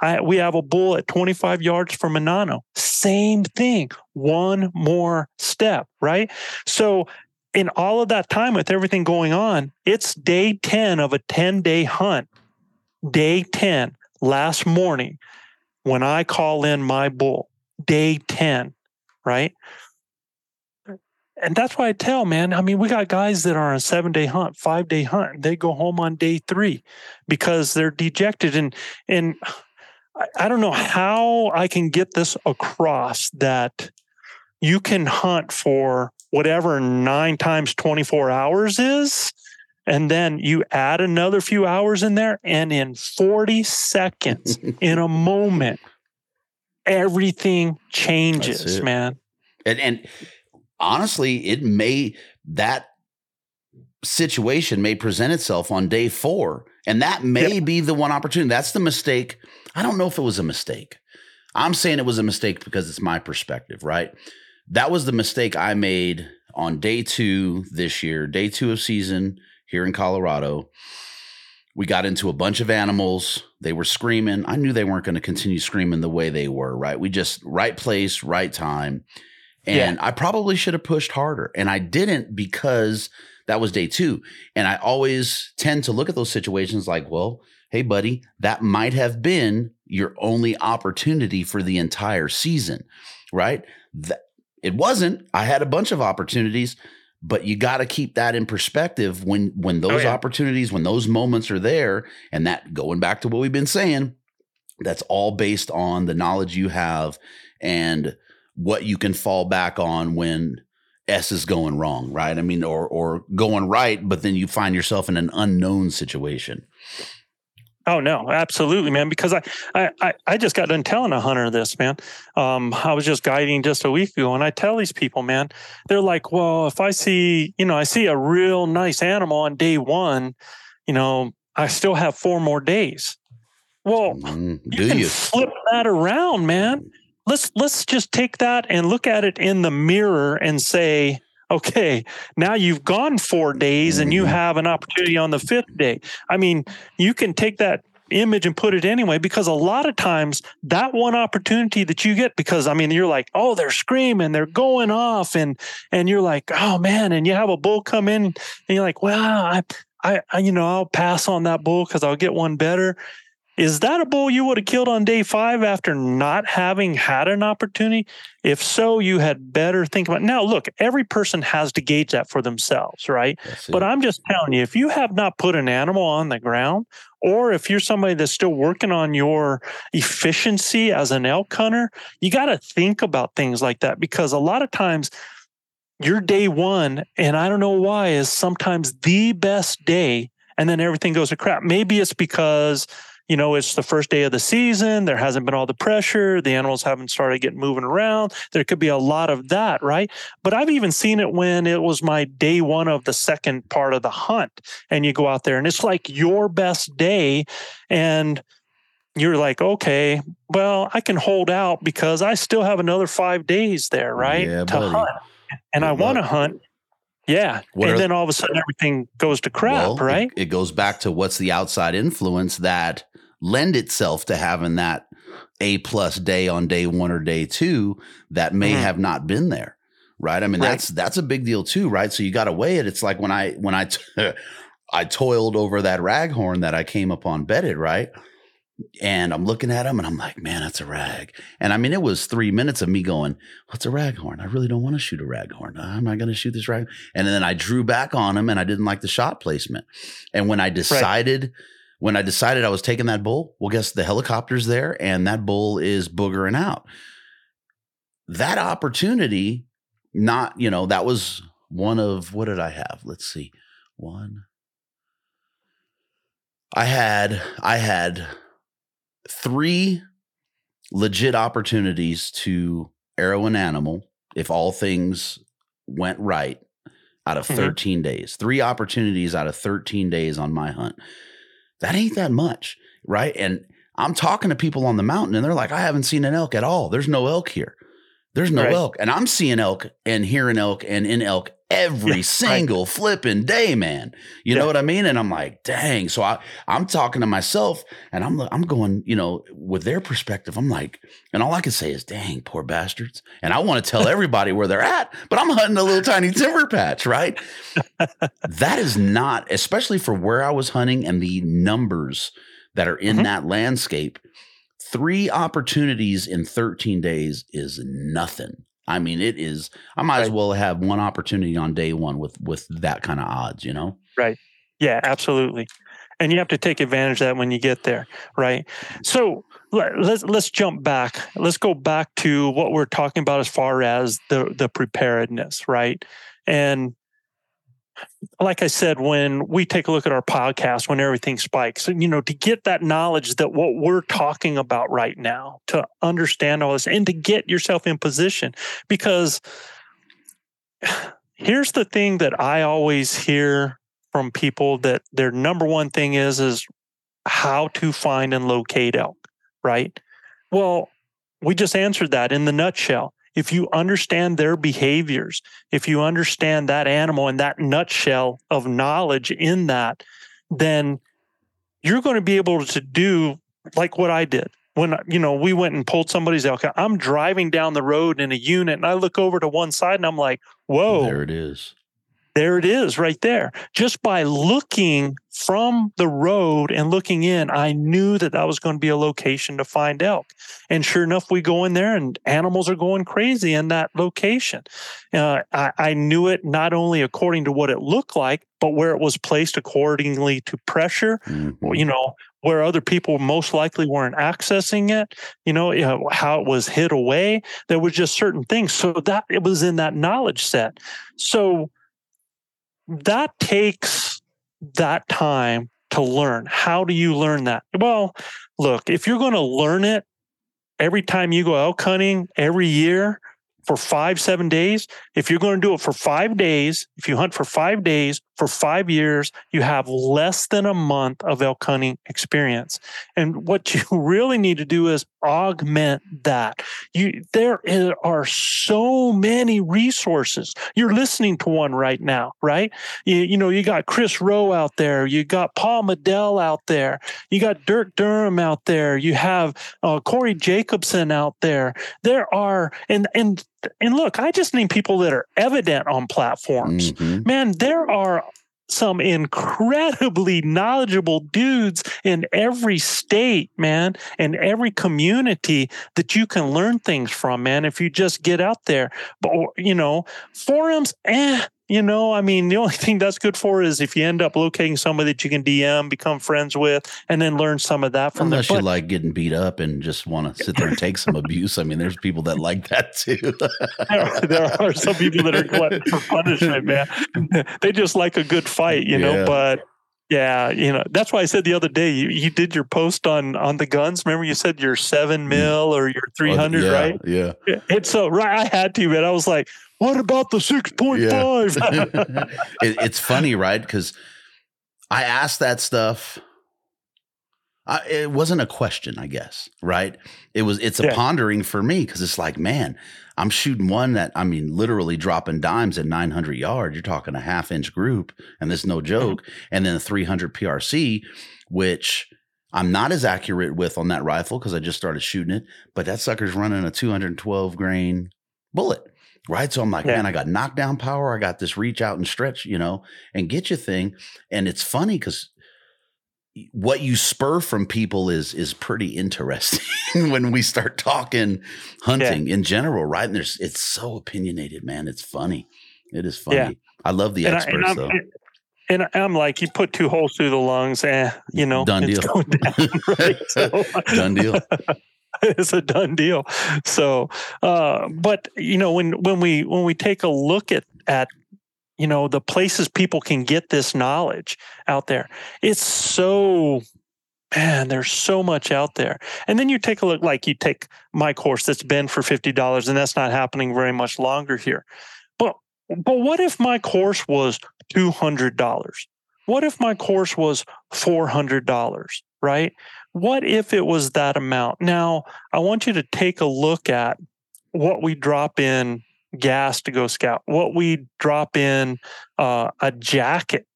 I, we have a bull at 25 yards from Manano. Same thing. One more step, right? So, in all of that time with everything going on, it's day 10 of a 10 day hunt. Day 10, last morning, when I call in my bull, day 10, right? And that's why I tell, man, I mean, we got guys that are on a seven day hunt, five day hunt, they go home on day three because they're dejected. And, and, I, don't know how I can get this across that you can hunt for whatever nine times 24 hours is. And then you add another few hours in there, and in 40 seconds, in a moment, everything changes, man. And and honestly, it may that situation may present itself on day four. And that may be the one opportunity. That's the mistake. I don't know if it was a mistake. I'm saying it was a mistake because it's my perspective, right? That was the mistake I made on day two this year, day two of season here in Colorado. We got into a bunch of animals. They were screaming. I knew they weren't going to continue screaming the way they were, right? We just right place, right time. And I probably should have pushed harder. And I didn't because that was day two. And I always tend to look at those situations like, well, hey, buddy, that might have been your only opportunity for the entire season, right? That, it wasn't. I had a bunch of opportunities, but you got to keep that in perspective when when oh, those yeah. opportunities, when those moments are there, and that going back to what we've been saying, that's all based on the knowledge you have and what you can fall back on when S is going wrong, right? I mean, or or going right, but then you find yourself in an unknown situation. Oh no, absolutely, man. Because I, I, I- I just got done telling a hunter this, man. Um, I was just guiding just a week ago, and I tell these people, man, they're like, well, if I see, you know, I see a real nice animal on day one, you know, I still have four more days. Well, Mm, you can you? flip that around, man. Let's let's just take that and look at it in the mirror and say, okay, now you've gone four days and you Mhm. have an opportunity on the fifth day. I mean, you can take that image and put it anyway because a lot of times that one opportunity that you get because I mean you're like oh they're screaming they're going off and and you're like oh man and you have a bull come in and you're like well I I, I you know I'll pass on that bull because I'll get one better is that a bull you would have killed on day five after not having had an opportunity? If so, you had better think about. It. Now, look, every person has to gauge that for themselves, right? But I'm just telling you, if you have not put an animal on the ground, or if you're somebody that's still working on your efficiency as an elk hunter, you got to think about things like that because a lot of times your day one, and I don't know why, is sometimes the best day, and then everything goes to crap. Maybe it's because you know, it's the first day of the season. There hasn't been all the pressure. The animals haven't started getting moving around. There could be a lot of that, right? But I've even seen it when it was my day one of the second part of the hunt. And you go out there and it's like your best day. And you're like, okay, well, I can hold out because I still have another five days there, right? Yeah, to buddy. hunt. And I want to hunt. Yeah. What and are- then all of a sudden everything goes to crap, Well, right? It, goes back to what's the outside influence that lend itself to having that A plus day on day one or day two that may Mhm. have not been there. Right. I mean, Right. that's that's a big deal too, right? So you got to weigh it. It's like when I when I t- I toiled over that raghorn that I came upon bedded, right? And I'm looking at him and I'm like, man, that's a rag. And I mean, it was three minutes of me going, what's a raghorn? I really don't want to shoot a raghorn. I'm not going to shoot this rag. And then I drew back on him and I didn't like the shot placement. And when I decided, when I decided I was taking that bull, well, guess the helicopter's there and that bull is boogering out. That opportunity, not, you know, that was one of, what did I have? Let's see. One. I had, I had three legit opportunities to arrow an animal if all things went right out of Mhm. 13 days. Three opportunities out of 13 days on my hunt. That ain't that much, right? And I'm talking to people on the mountain and they're like, I haven't seen an elk at all. There's no elk here. There's no Right. elk. And I'm seeing elk and hearing elk and in elk every Yeah, right. single flipping day, man. You know what I mean? And I'm like, dang. So I, I'm talking to myself and I'm, I'm going, you know, with their perspective, I'm like, and all I can say is, dang, poor bastards. And I want to tell everybody where they're at, but I'm hunting a little tiny timber patch, right? that is not, especially for where I was hunting and the numbers that are in Mhm. that landscape. Three opportunities in 13 days is nothing. I mean, it is. I might as well have one opportunity on day one with with that kind of odds, you know. Right. Yeah, absolutely. And you have to take advantage of that when you get there, right? So let, let's let's jump back. Let's go back to what we're talking about as far as the the preparedness, right? And like I said, when we take a look at our podcast, when everything spikes, you know, to get that knowledge that what we're talking about right now, to understand all this and to get yourself in position, because here's the thing that I always hear from people that their number one thing is is how to find and locate elk, right? Well, we just answered that in the nutshell. If you understand their behaviors, if you understand that animal and that nutshell of knowledge in that, then you're going to be able to do like what I did. When you know we went and pulled somebody's elk, I'm driving down the road in a unit, and I look over to one side, and I'm like, "Whoa, There it is. There it is right there. Just by looking from the road and looking in, I knew that that was going to be a location to find elk. And sure enough, we go in there and animals are going crazy in that location. Uh, I, I knew it not only according to what it looked like, but where it was placed accordingly to pressure, Mhm. you know, where other people most likely weren't accessing it, you know, you know, how it was hid away. There was just certain things. So that it was in that knowledge set. So that takes that time to learn. How do you learn that? Well, look, if you're going to learn it every time you go elk hunting every year for five, seven days, if you're going to do it for five days, if you hunt for five days for five years, you have less than a month of elk hunting experience. And what you really need to do is augment that. You there are so many resources. You're listening to one right now, right? You, you know, you got Chris Rowe out there, you got Paul Medel out there, you got Dirk Durham out there, you have uh, Corey Jacobsen out there. There are and and and look, I just name people that are evident on platforms. Mhm. Man, there are some incredibly knowledgeable dudes in every state, man, and every community that you can learn things from, man, if you just get out there. But, you know, forums, eh, you know, I mean, the only thing that's good for is if you end up locating somebody that you can DM, become friends with, and then learn some of that from Unless them. Unless you But- like getting beat up and just want to sit there and take some abuse. I mean, there's people that like that too. there, there are some people that are glutton for punishment, man. they just like a good fight, you know. Yeah. But yeah, you know that's why I said the other day you, you did your post on on the guns. Remember you said your seven mil or your three hundred, Mm. yeah, right? Yeah. It's so right. I had to, man. I was like, what about the six point five? it, it's funny, right? Because I asked that stuff. I, it wasn't a question, I guess, right? It was. It's a Yeah. pondering for me because it's like, man, I'm shooting one that I mean, literally dropping dimes at 900 yards. You're talking a half inch group, and this is no mm-hmm. joke. And then a 300 PRC, which I'm not as accurate with on that rifle because I just started shooting it. But that sucker's running a 212 grain bullet right? So I'm like, Yeah. man, I got knockdown power. I got this reach out and stretch, you know, and get your thing. And it's funny because what you spur from people is is pretty interesting when we start talking hunting in general, right? And there's it's so opinionated, man. It's funny. It is funny. Yeah. I love the and, experts and, I'm, though. and I'm like, you put two holes through the lungs, eh? You know, Done it's deal. down, right? So- Done deal. it's a done deal. So, uh, but you know, when when we when we take a look at at you know the places people can get this knowledge out there, it's so man, there's so much out there. And then you take a look, like you take my course that's been for fifty dollars, and that's not happening very much longer here. But but what if my course was two hundred dollars? What if my course was four hundred dollars? Right? What if it was that amount? Now, I want you to take a look at what we drop in gas to go scout, what we drop in uh, a jacket,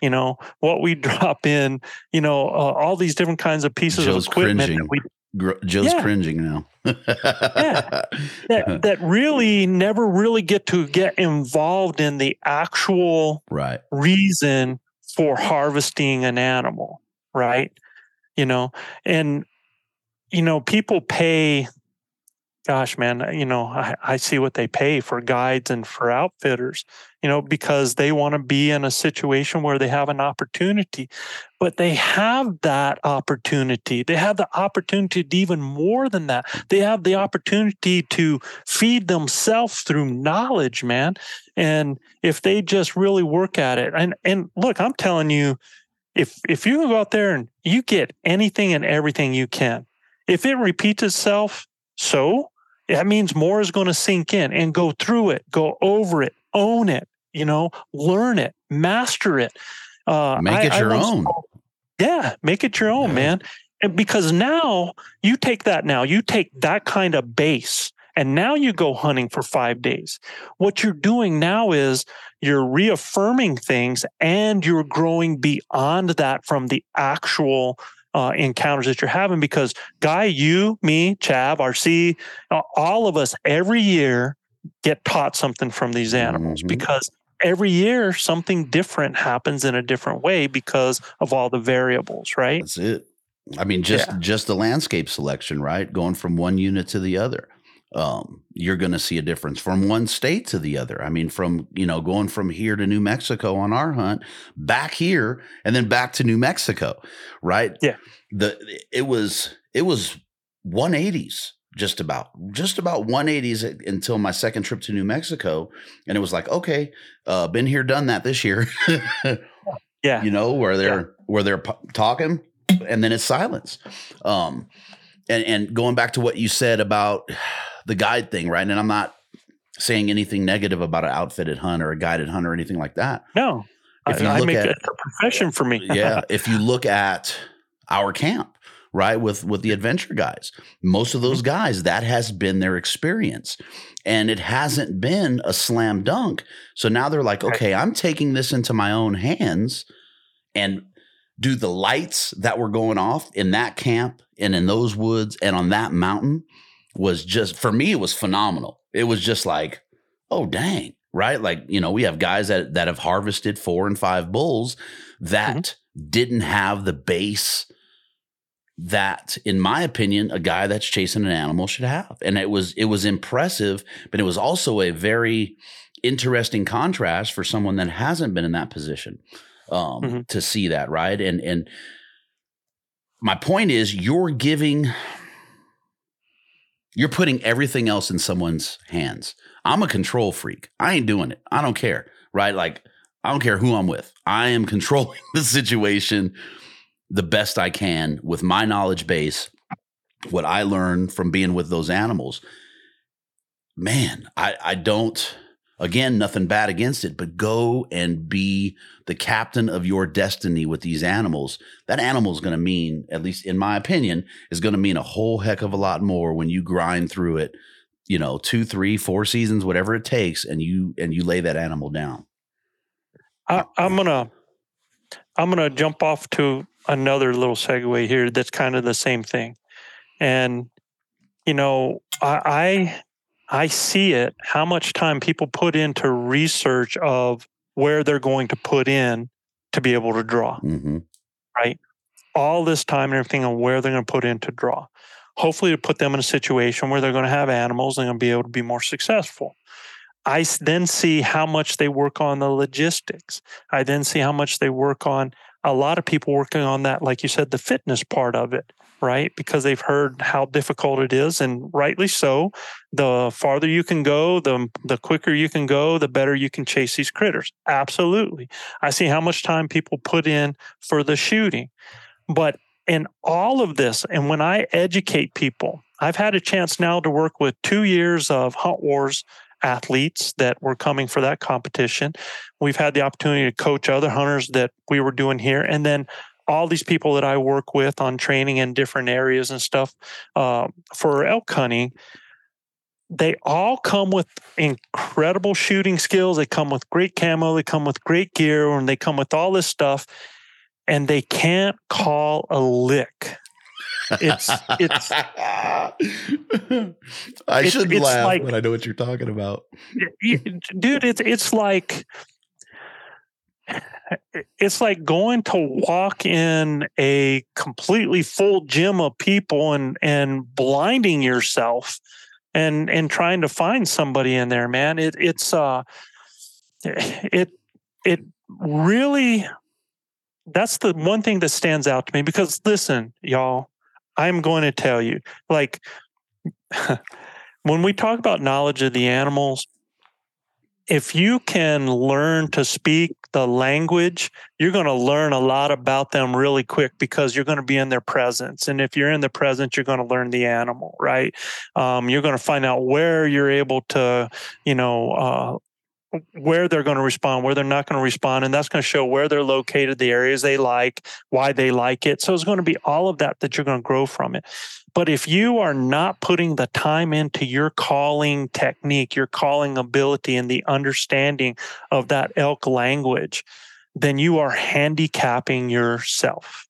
you know, what we drop in, you know, uh, all these different kinds of pieces of equipment cringing. that we Gr- Joe's Yeah. cringing now. that, that really never really get to get involved in the actual right. reason for harvesting an animal, right? You know, and you know, people pay gosh, man, you know, I, I see what they pay for guides and for outfitters, you know, because they want to be in a situation where they have an opportunity. But they have that opportunity. They have the opportunity to even more than that. They have the opportunity to feed themselves through knowledge, man. And if they just really work at it, and and look, I'm telling you, if if you go out there and you get anything and everything you can, if it repeats itself, so that means more is going to sink in and go through it, go over it, own it, you know, learn it, master it. Uh, Make it your once own. yeah, make it your own, Yeah. man. And because now you take that now, you take that kind of base and now you go hunting for five days. What you're doing now is you're reaffirming things and you're growing beyond that from the actual uh, encounters that you're having because guy you me chav rc all of us every year get taught something from these animals Mhm. because every year something different happens in a different way because of all the variables right That's it. I mean, just just the landscape selection, right? Going from one unit to the other. Um, you're going to see a difference from one state to the other. I mean, from you know going from here to New Mexico on our hunt, back here, and then back to New Mexico, right? Yeah. The it was it was 180s just about just about 180s until my second trip to New Mexico, and it was like okay, uh, been here, done that this year. yeah you know where they're where they're talking and then it's silence um and and going back to what you said about the guide thing right? And i'm not saying anything negative about an outfitted hunt or a guided hunt or anything like that. No. If you I, I look make at it a profession for me. yeah, if you look at our camp, right, with with the adventure guys, most of those guys that has been their experience, and it hasn't been a slam dunk. So now they're like, okay, I'm taking this into my own hands, and do the lights that were going off in that camp and in those woods and on that mountain was just for me it was phenomenal. It was just like, oh dang, right? Like, you know, we have guys that that have harvested 4 and 5 bulls that didn't have the base that in my opinion a guy that's chasing an animal should have. And it was it was impressive, but it was also a very interesting contrast for someone that hasn't been in that position um, Mhm. to see that, right? And and my point is, you're giving, you're putting everything else in someone's hands. I'm a control freak. I ain't doing it. I don't care, right? Like I don't care who I'm with. I am controlling the situation the best I can with my knowledge base, what I learned from being with those animals. Man, I I don't again, nothing bad against it, but go and be the captain of your destiny with these animals. That animal is going to mean, at least in my opinion, is going to mean a whole heck of a lot more when you grind through it, you know, two, three, four seasons, whatever it takes, and you and you lay that animal down. I, I'm gonna I'm gonna jump off to another little segue here that's kind of the same thing. And you know, I I, I see it how much time people put into research of where they're going to put in to be able to draw. Mm-hmm. Right? All this time and everything on where they're going to put in to draw. Hopefully to put them in a situation where they're going to have animals and going to be able to be more successful. I then see how much they work on the logistics. I then see how much they work on a lot of people working on that, like you said, the fitness part of it, right? Because they've heard how difficult it is, and rightly so. The farther you can go, the the quicker you can go, the better you can chase these critters. Absolutely. I see how much time people put in for the shooting. But in all of this, and when I educate people, I've had a chance now to work with two years of Hunt Wars athletes that were coming for that competition. We've had the opportunity to coach other hunters that we were doing here. And then all these people that I work with on training in different areas and stuff uh, for elk hunting, they all come with incredible shooting skills. They come with great camo. They come with great gear, and they come with all this stuff, and they can't call a lick. It's it's I It's- should laugh like- when I know what you're talking about. dude it's it's like it's like going to walk in a completely full gym of people and and blinding yourself and and trying to find somebody in there man. It it's uh it it really that's the one thing that stands out to me because listen y'all i'm going to tell you like when we talk about knowledge of the animals if you can learn to speak the language, you're going to learn a lot about them really quick because you're going to be in their presence. And if you're in the presence, you're going to learn the animal, right? Um, you're going to find out where you're able to, you know, uh, where they're going to respond, where they're not going to respond. And that's going to show where they're located, the areas they like, why they like it. So it's going to be all of that that you're going to grow from it. But if you are not putting the time into your calling technique, your calling ability, and the understanding of that elk language, then you are handicapping yourself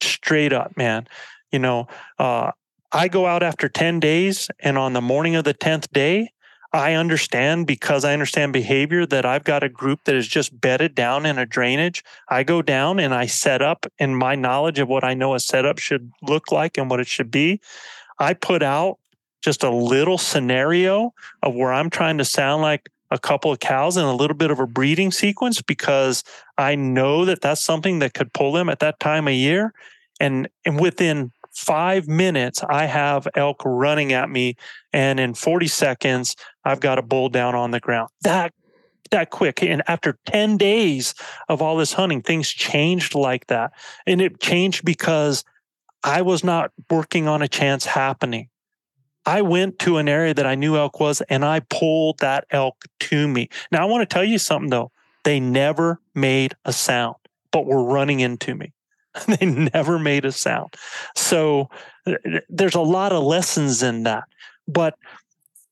straight up, man. You know, uh, I go out after 10 days, and on the morning of the 10th day, I understand because I understand behavior that I've got a group that is just bedded down in a drainage. I go down and I set up in my knowledge of what I know a setup should look like and what it should be. I put out just a little scenario of where I'm trying to sound like a couple of cows and a little bit of a breeding sequence because I know that that's something that could pull them at that time of year. And, and within five minutes, I have elk running at me. And in 40 seconds, I've got a bull down on the ground. That that quick. And after 10 days of all this hunting, things changed like that. And it changed because I was not working on a chance happening. I went to an area that I knew elk was and I pulled that elk to me. Now, I want to tell you something though. They never made a sound, but were running into me. they never made a sound. So there's a lot of lessons in that. But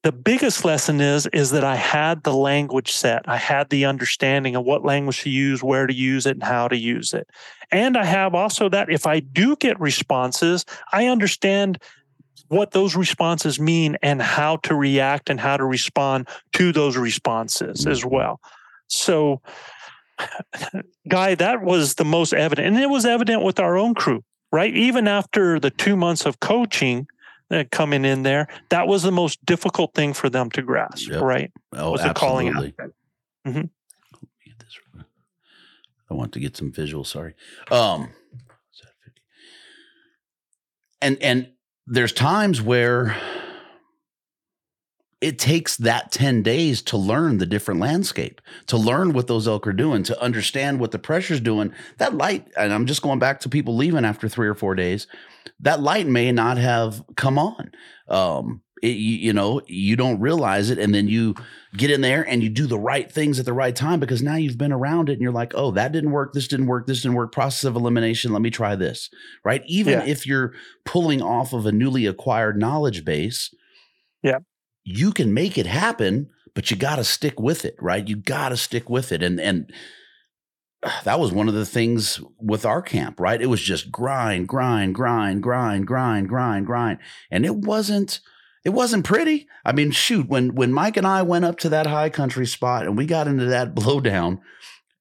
the biggest lesson is is that I had the language set. I had the understanding of what language to use, where to use it, and how to use it. And I have also that if I do get responses, I understand what those responses mean and how to react and how to respond to those responses as mm-hmm. well. So guy, that was the most evident. And it was evident with our own crew, right? Even after the two months of coaching, uh, coming in there, that was the most difficult thing for them to grasp, yep. right? Oh, was absolutely. calling out. Mm-hmm. I want to get some visual. Sorry. Um, and and there's times where it takes that 10 days to learn the different landscape, to learn what those elk are doing, to understand what the pressure's doing. That light, and I'm just going back to people leaving after three or four days, that light may not have come on. Um, it, you, you, know, you don't realize it. And then you get in there and you do the right things at the right time because now you've been around it and you're like, oh, that didn't work. This didn't work. This didn't work. Process of elimination. Let me try this. Right. Even yeah. if you're pulling off of a newly acquired knowledge base. Yeah you can make it happen, but you got to stick with it, right? You got to stick with it. And, and, ah, that was one of the things with our camp, right? It was just grind, grind, grind, grind, grind, grind, grind. And it wasn't it wasn't pretty. I mean, shoot, when when Mike and I went up to that high country spot and we got into that blowdown,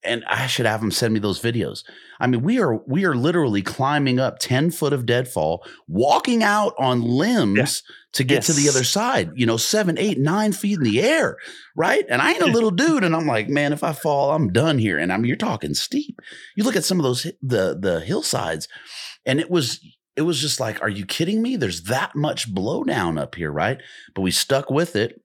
and I should have him send me those videos. I mean, we are we are literally climbing up 10 foot of deadfall, walking out on limbs yeah. To get yes. to the other side, you know, seven, eight, nine feet in the air. Right. And I ain't a little dude. And I'm like, man, if I fall, I'm done here. And I mean, you're talking steep. You look at some of those the the hillsides, and it was it was just like, are you kidding me? There's that much blowdown up here, right? But we stuck with it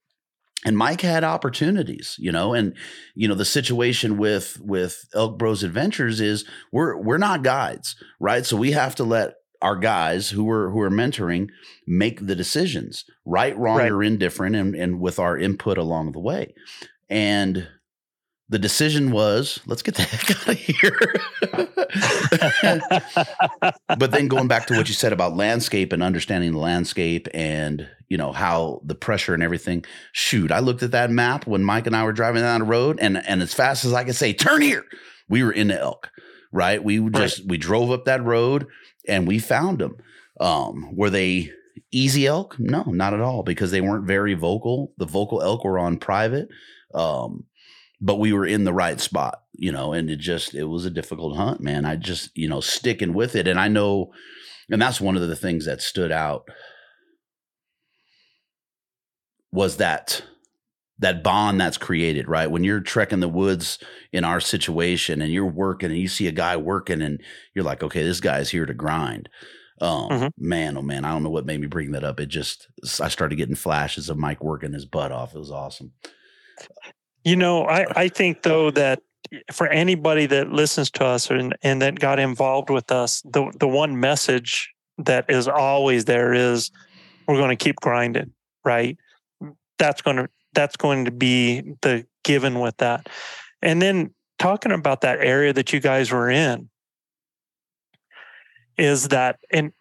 and Mike had opportunities, you know, and you know the situation with with Elk Bros Adventures is we're we're not guides, right? So we have to let our guys who are who are mentoring make the decisions, right, wrong, right. or indifferent, and and with our input along the way. And the decision was let's get the heck out of here. but then going back to what you said about landscape and understanding the landscape and you know how the pressure and everything. Shoot, I looked at that map when Mike and I were driving down the road, and and as fast as I could say, turn here, we were in the elk. Right, we just right. we drove up that road and we found them. Um, were they easy elk? No, not at all, because they weren't very vocal. The vocal elk were on private. Um, but we were in the right spot, you know, and it just it was a difficult hunt, man. I just, you know, sticking with it. And I know and that's one of the things that stood out was that that bond that's created, right? When you're trekking the woods in our situation and you're working and you see a guy working and you're like, okay, this guy's here to grind. Um, mm-hmm. man, oh man, I don't know what made me bring that up. It just, I started getting flashes of Mike working his butt off. It was awesome. You know, I, I think though that for anybody that listens to us and, and that got involved with us, the, the one message that is always there is we're going to keep grinding, right? That's going to, that's going to be the given with that. And then talking about that area that you guys were in, is that and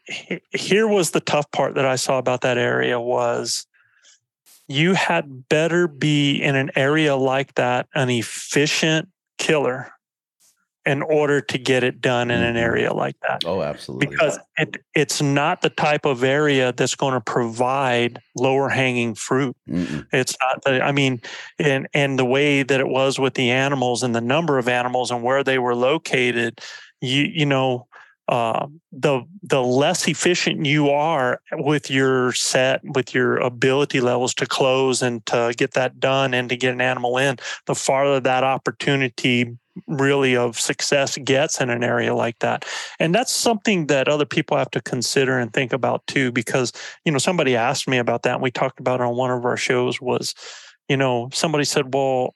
here was the tough part that I saw about that area was you had better be in an area like that an efficient killer in order to get it done in an mm-hmm. area like that. Oh, absolutely. Because it, it's not the type of area that's going to provide lower hanging fruit. Mm-mm. It's not the, I mean, and, and the way that it was with the animals and the number of animals and where they were located, you, you know, uh, the the less efficient you are with your set, with your ability levels to close and to get that done and to get an animal in, the farther that opportunity really of success gets in an area like that. And that's something that other people have to consider and think about too, because, you know, somebody asked me about that and we talked about it on one of our shows was, you know, somebody said, well,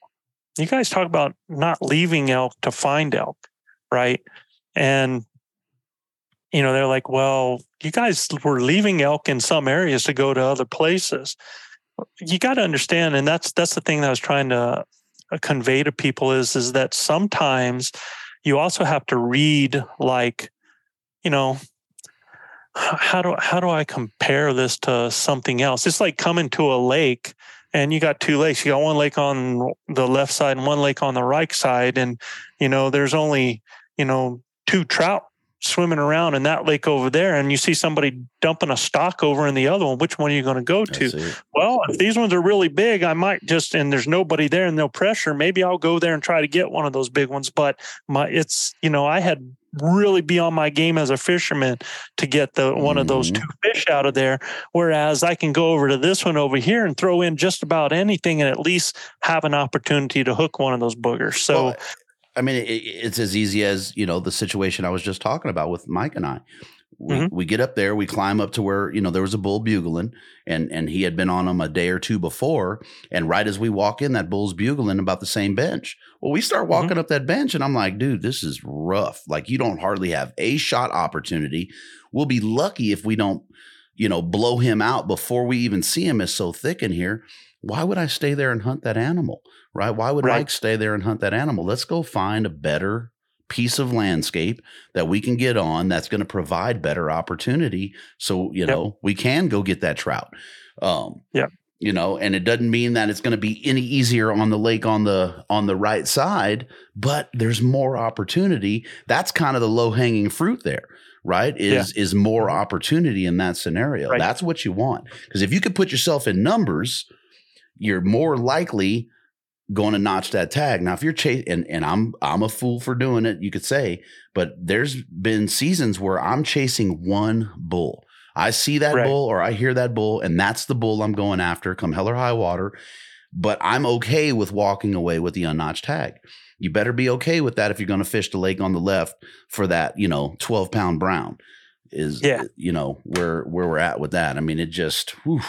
you guys talk about not leaving elk to find elk, right? And you know, they're like, well, you guys were leaving elk in some areas to go to other places. You got to understand, and that's that's the thing that I was trying to convey to people is is that sometimes you also have to read like you know how do how do I compare this to something else? It's like coming to a lake and you got two lakes. You got one lake on the left side and one lake on the right side, and you know there's only you know two trout swimming around in that lake over there and you see somebody dumping a stock over in the other one which one are you going to go to? well if these ones are really big i might just and there's nobody there and no pressure maybe i'll go there and try to get one of those big ones but my it's you know i had really be on my game as a fisherman to get the one of those Mm-hmm. two fish out of there whereas i can go over to this one over here and throw in just about anything and at least have an opportunity to hook one of those boogers. So Well, I mean, it, it's as easy as you know the situation I was just talking about with Mike and I. We, Mhm. we get up there, we climb up to where you know there was a bull bugling, and and he had been on him a day or two before. And right as we walk in, that bull's bugling about the same bench. Well, we start walking up that bench, and I'm like, dude, this is rough. Like you don't hardly have a shot opportunity. We'll be lucky if we don't, you know, blow him out before we even see him. Is so thick in here. Why would I stay there and hunt that animal? Right? Why would Right. Mike stay there and hunt that animal? Let's go find a better piece of landscape that we can get on that's going to provide better opportunity so you Yep. know we can go get that trout um Yep. you know and it doesn't mean that it's going to be any easier on the lake on the on the right side but there's more opportunity that's kind of the low hanging fruit there right is is more opportunity in that scenario Right. that's what you want because if you could put yourself in numbers you're more likely going to notch that tag. Now, if you're chasing, and, and I'm I'm a fool for doing it, you could say, but there's been seasons where I'm chasing one bull. I see that Right. bull or I hear that bull, and that's the bull I'm going after, come hell or high water. But I'm okay with walking away with the unnotched tag. You better be okay with that if you're going to fish the lake on the left for that, you know, 12 pound brown. Is Yeah. you know where where we're at with that. I mean, it just whew.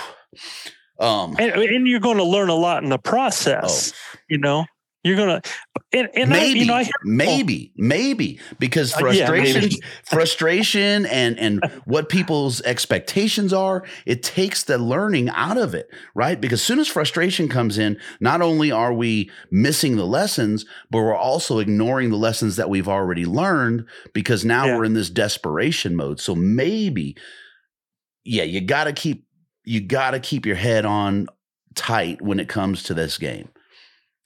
Um and, and you're going to learn a lot in the process you know you're going to and, and I, maybe, you know, I hear, maybe, maybe because Uh, yeah, frustration, frustration, and and what people's expectations are, it takes the learning out of it, right? Because as soon as frustration comes in, not only are we missing the lessons, but we're also ignoring the lessons that we've already learned because now Yeah. we're in this desperation mode. So maybe, yeah, you got to keep you got to keep your head on tight when it comes to this game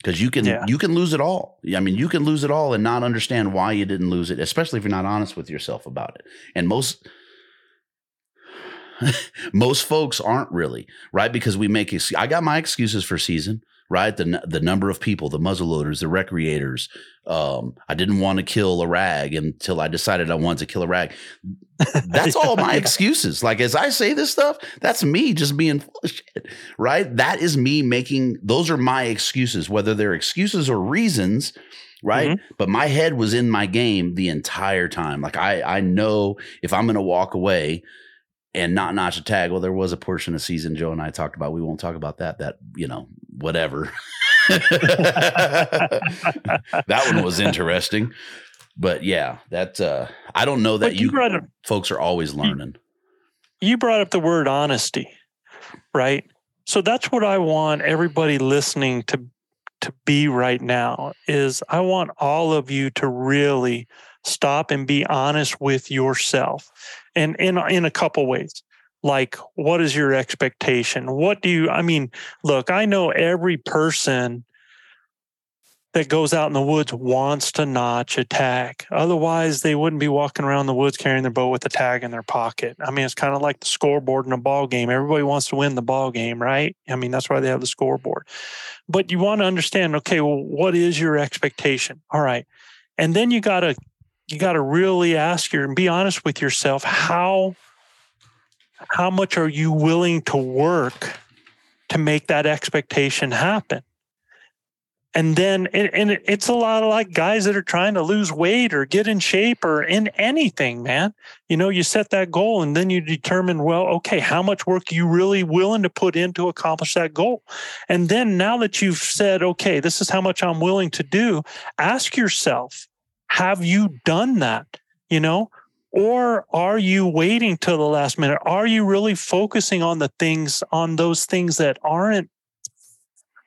because you can Yeah. you can lose it all. I mean, you can lose it all and not understand why you didn't lose it, especially if you're not honest with yourself about it. And most most folks aren't really right because we make. Ex- I got my excuses for season. Right, the the number of people, the muzzleloaders, the recreators. Um, I didn't want to kill a rag until I decided I wanted to kill a rag. That's all my excuses. Like as I say this stuff, that's me just being full of shit. Right? That is me making those are my excuses, whether they're excuses or reasons, right? Mm-hmm. But my head was in my game the entire time. Like I I know if I'm gonna walk away and not notch a tag. Well, there was a portion of season Joe and I talked about. We won't talk about that. That, you know, whatever. that one was interesting. But yeah, that uh I don't know that you you up- folks are always learning. you brought up the word honesty, right? So that's what I want everybody listening to to be right now is I want all of you to really stop and be honest with yourself. And in in a couple ways. Like what is your expectation? What do you I mean, look, I know every person that goes out in the woods wants to notch a tag. Otherwise, they wouldn't be walking around the woods carrying their bow with a tag in their pocket. I mean, it's kind of like the scoreboard in a ball game. Everybody wants to win the ball game, right? I mean, that's why they have the scoreboard. But you want to understand, okay, well, what is your expectation? All right. And then you gotta you gotta really ask your and be honest with yourself. How how much are you willing to work to make that expectation happen? And then, and and it's a lot of like guys that are trying to lose weight or get in shape or in anything, man. You know, you set that goal and then you determine, well, okay, how much work are you really willing to put in to accomplish that goal? And then now that you've said, okay, this is how much I'm willing to do, ask yourself, have you done that? You know, or are you waiting till the last minute? Are you really focusing on the things, on those things that aren't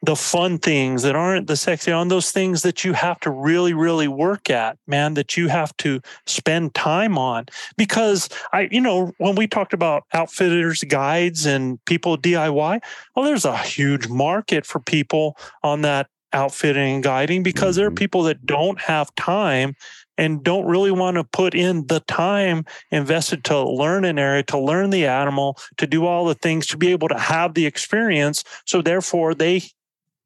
the fun things that aren't the sexy on those things that you have to really really work at man that you have to spend time on because i you know when we talked about outfitters guides and people diy well there's a huge market for people on that outfitting and guiding because there are mm-hmm. people that don't have time and don't really want to put in the time invested to learn an area, to learn the animal, to do all the things, to be able to have the experience. So therefore, they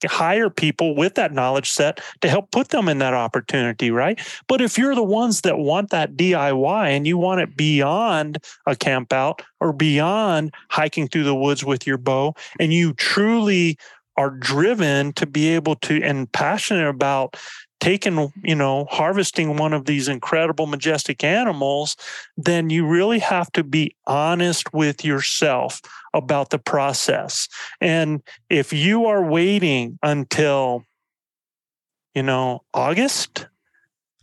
hire people with that knowledge set to help put them in that opportunity, right? But if you're the ones that want that DIY and you want it beyond a camp out or beyond hiking through the woods with your bow, and you truly are driven to be able to and passionate about taking, you know, harvesting one of these incredible, majestic animals, then you really have to be honest with yourself about the process. And if you are waiting until, you know, August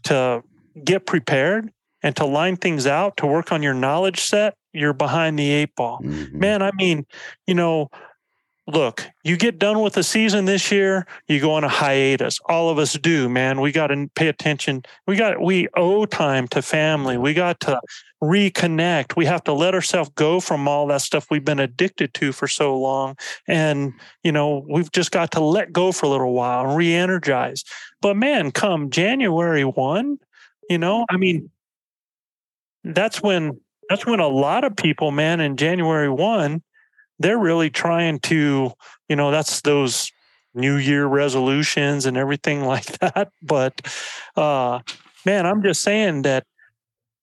to get prepared and to line things out, to work on your knowledge set, you're behind the eight ball. Mm-hmm. Man, I mean, you know, look, you get done with the season this year, you go on a hiatus. All of us do, man. We got to pay attention. We got we owe time to family. We got to reconnect. We have to let ourselves go from all that stuff we've been addicted to for so long. And, you know, we've just got to let go for a little while and re-energize. But man, come January 1, you know, I mean, that's when that's when a lot of people, man, in January 1 they're really trying to, you know, that's those New Year resolutions and everything like that. But uh, man, I'm just saying that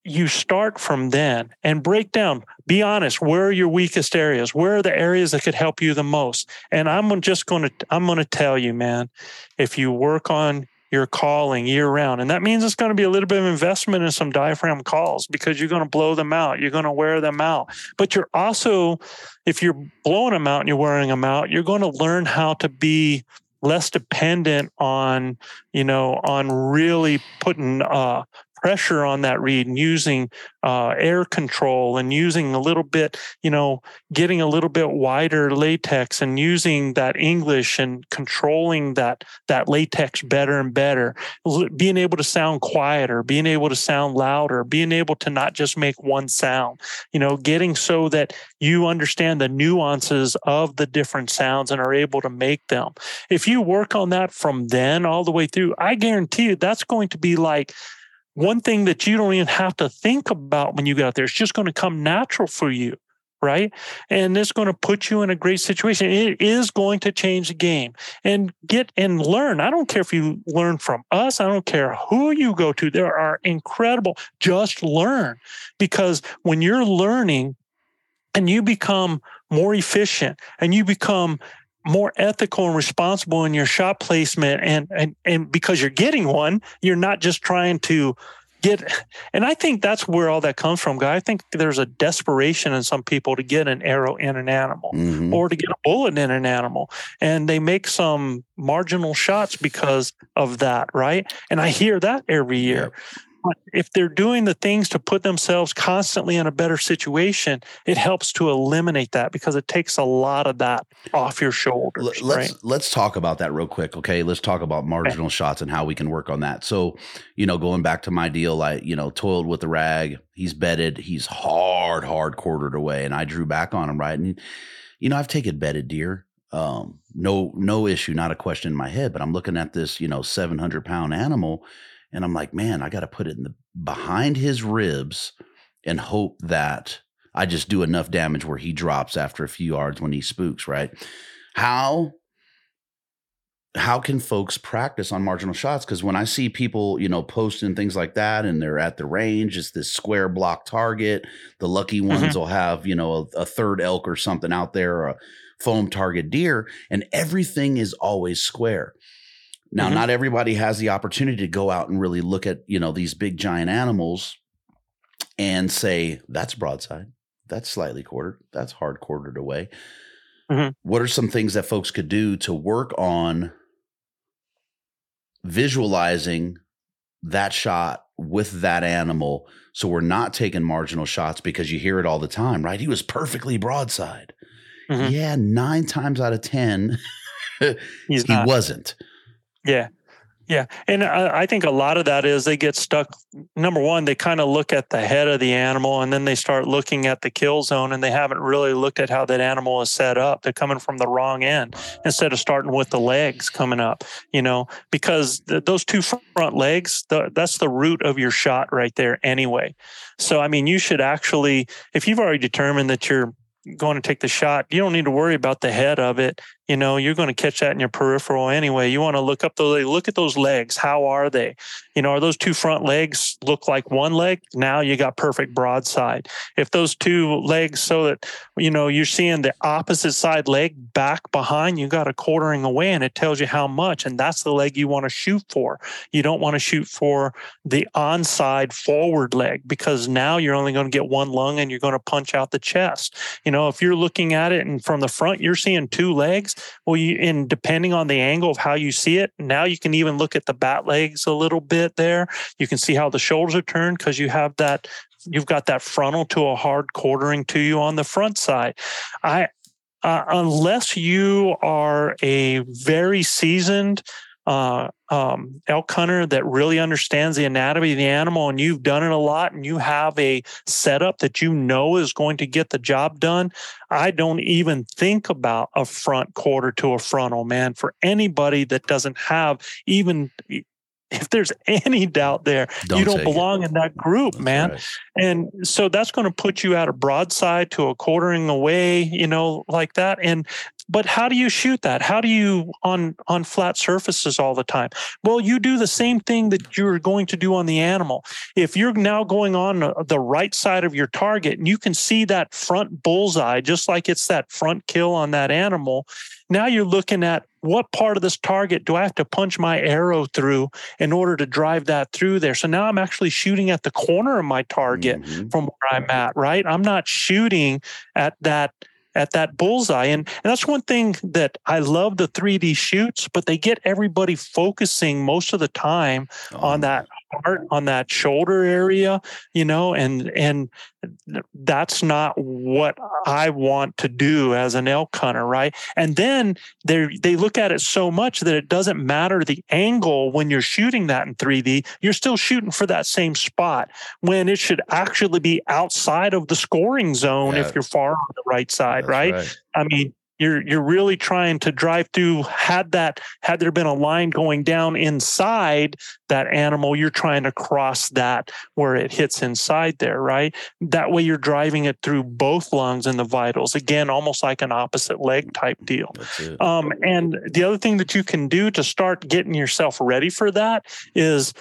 you start from then and break down be honest where are your weakest areas where are the areas that could help you the most and i'm just going to i'm going to tell you man if you work on your calling year round. And that means it's going to be a little bit of investment in some diaphragm calls because you're going to blow them out. You're going to wear them out. But you're also, if you're blowing them out and you're wearing them out, you're going to learn how to be less dependent on, you know, on really putting uh, pressure on that reed and using uh, air control and using a little bit, you know, getting a little bit wider latex and using that English and controlling that that latex better and better, being able to sound quieter, being able to sound louder, being able to not just make one sound, you know, getting so that you understand the nuances of the different sounds and are able to make them. If you work on that from then all the way through, I guarantee you that's going to be like one thing that you don't even have to think about when you get out there. It's just going to come natural for you, right? And it's going to put you in a great situation. It is going to change the game and get and learn. I don't care if you learn from us, I don't care who you go to. There are incredible, just learn because when you're learning and you become more efficient and you become more ethical and responsible in your shot placement and and and because you're getting one you're not just trying to get and i think that's where all that comes from guy. I think there's a desperation in some people to get an arrow in an animal mm-hmm. or to get a bullet in an animal and they make some marginal shots because of that right? And i hear that every year if they're doing the things to put themselves constantly in a better situation, it helps to eliminate that because it takes a lot of that off your shoulders. Let's right? let's talk about that real quick, okay? Let's talk about marginal okay. shots and how we can work on that. So, you know, going back to my deal, I you know toiled with the rag. He's bedded. He's hard, hard quartered away, and I drew back on him right. And you know, I've taken bedded deer. Um, no, no issue, not a question in my head. But I'm looking at this, you know, 700 pound animal and I'm like, man, I got to put it in the behind his ribs and hope that I just do enough damage where he drops after a few yards when he spooks, right? How how can folks practice on marginal shots? Because when I see people, you know, posting things like that and they're at the range, it's this square block target. The lucky ones mm-hmm. will have, you know, a, a, 3D elk or something out there, or a foam target deer, and everything is always square. Now, mm-hmm. not everybody has the opportunity to go out and really look at, you know, these big giant animals and say, that's broadside, that's slightly quartered, that's hard quartered away. Mm-hmm. What are some things that folks could do to work on visualizing that shot with that animal so we're not taking marginal shots because you hear it all the time, right? He was perfectly broadside. Mm-hmm. Yeah, nine times out of 10, he not. wasn't. Yeah. Yeah. And I, I think a lot of that is they get stuck. Number one, they kind of look at the head of the animal and then they start looking at the kill zone and they haven't really looked at how that animal is set up. They're coming from the wrong end instead of starting with the legs coming up, you know, because th- those two front legs, the, that's the root of your shot right there anyway. So, I mean, you should actually, if you've already determined that you're going to take the shot, you don't need to worry about the head of it. You know, you're going to catch that in your peripheral anyway. You want to look up those, look at those legs. How are they? You know, are those two front legs look like one leg? Now you got perfect broadside. If those two legs, so that, you know, you're seeing the opposite side leg back behind, you got a quartering away and it tells you how much. And that's the leg you want to shoot for. You don't want to shoot for the onside forward leg because now you're only going to get one lung and you're going to punch out the chest. You know, if you're looking at it and from the front, you're seeing two legs. Well, you and depending on the angle of how you see it, now you can even look at the bat legs a little bit there. You can see how the shoulders are turned because you have that you've got that frontal to a hard quartering to you on the front side. I uh, unless you are a very seasoned uh, um, elk hunter that really understands the anatomy of the animal and you've done it a lot and you have a setup that you know is going to get the job done, I don't even think about a front quarter to a frontal, man. For anybody that doesn't have even if there's any doubt there, Don't you don't take it. belong in that group, That's man. right. And so that's going to put you at a broadside to a quartering away, you know, like that. And but how do you shoot that? How do you on on flat surfaces all the time? Well, you do the same thing that you're going to do on the animal. If you're now going on uh, the right side of your target and you can see that front bullseye, just like it's that front kill on that animal, now you're looking at what part of this target do I have to punch my arrow through in order to drive that through there? So now I'm actually shooting at the corner of my target Mhm. from where I'm at, right? I'm not shooting at that at that bullseye. And, and that's one thing that I love the 3D shoots, but they get everybody focusing most of the time on that heart, on that shoulder area, you know, and and that's not what I want to do as an elk hunter, right? And then they they look at it so much that it doesn't matter the angle when you're shooting that in 3D, you're still shooting for that same spot when it should actually be outside of the scoring zone Yeah. if you're far on the right side, That's right? I mean, you're you're really trying to drive through. Had that had there been a line going down inside that animal, you're trying to cross that where it hits inside there, right? That way you're driving it through both lungs and the vitals. Again, almost like an opposite leg type deal. Um, and the other thing that you can do to start getting yourself ready for that is,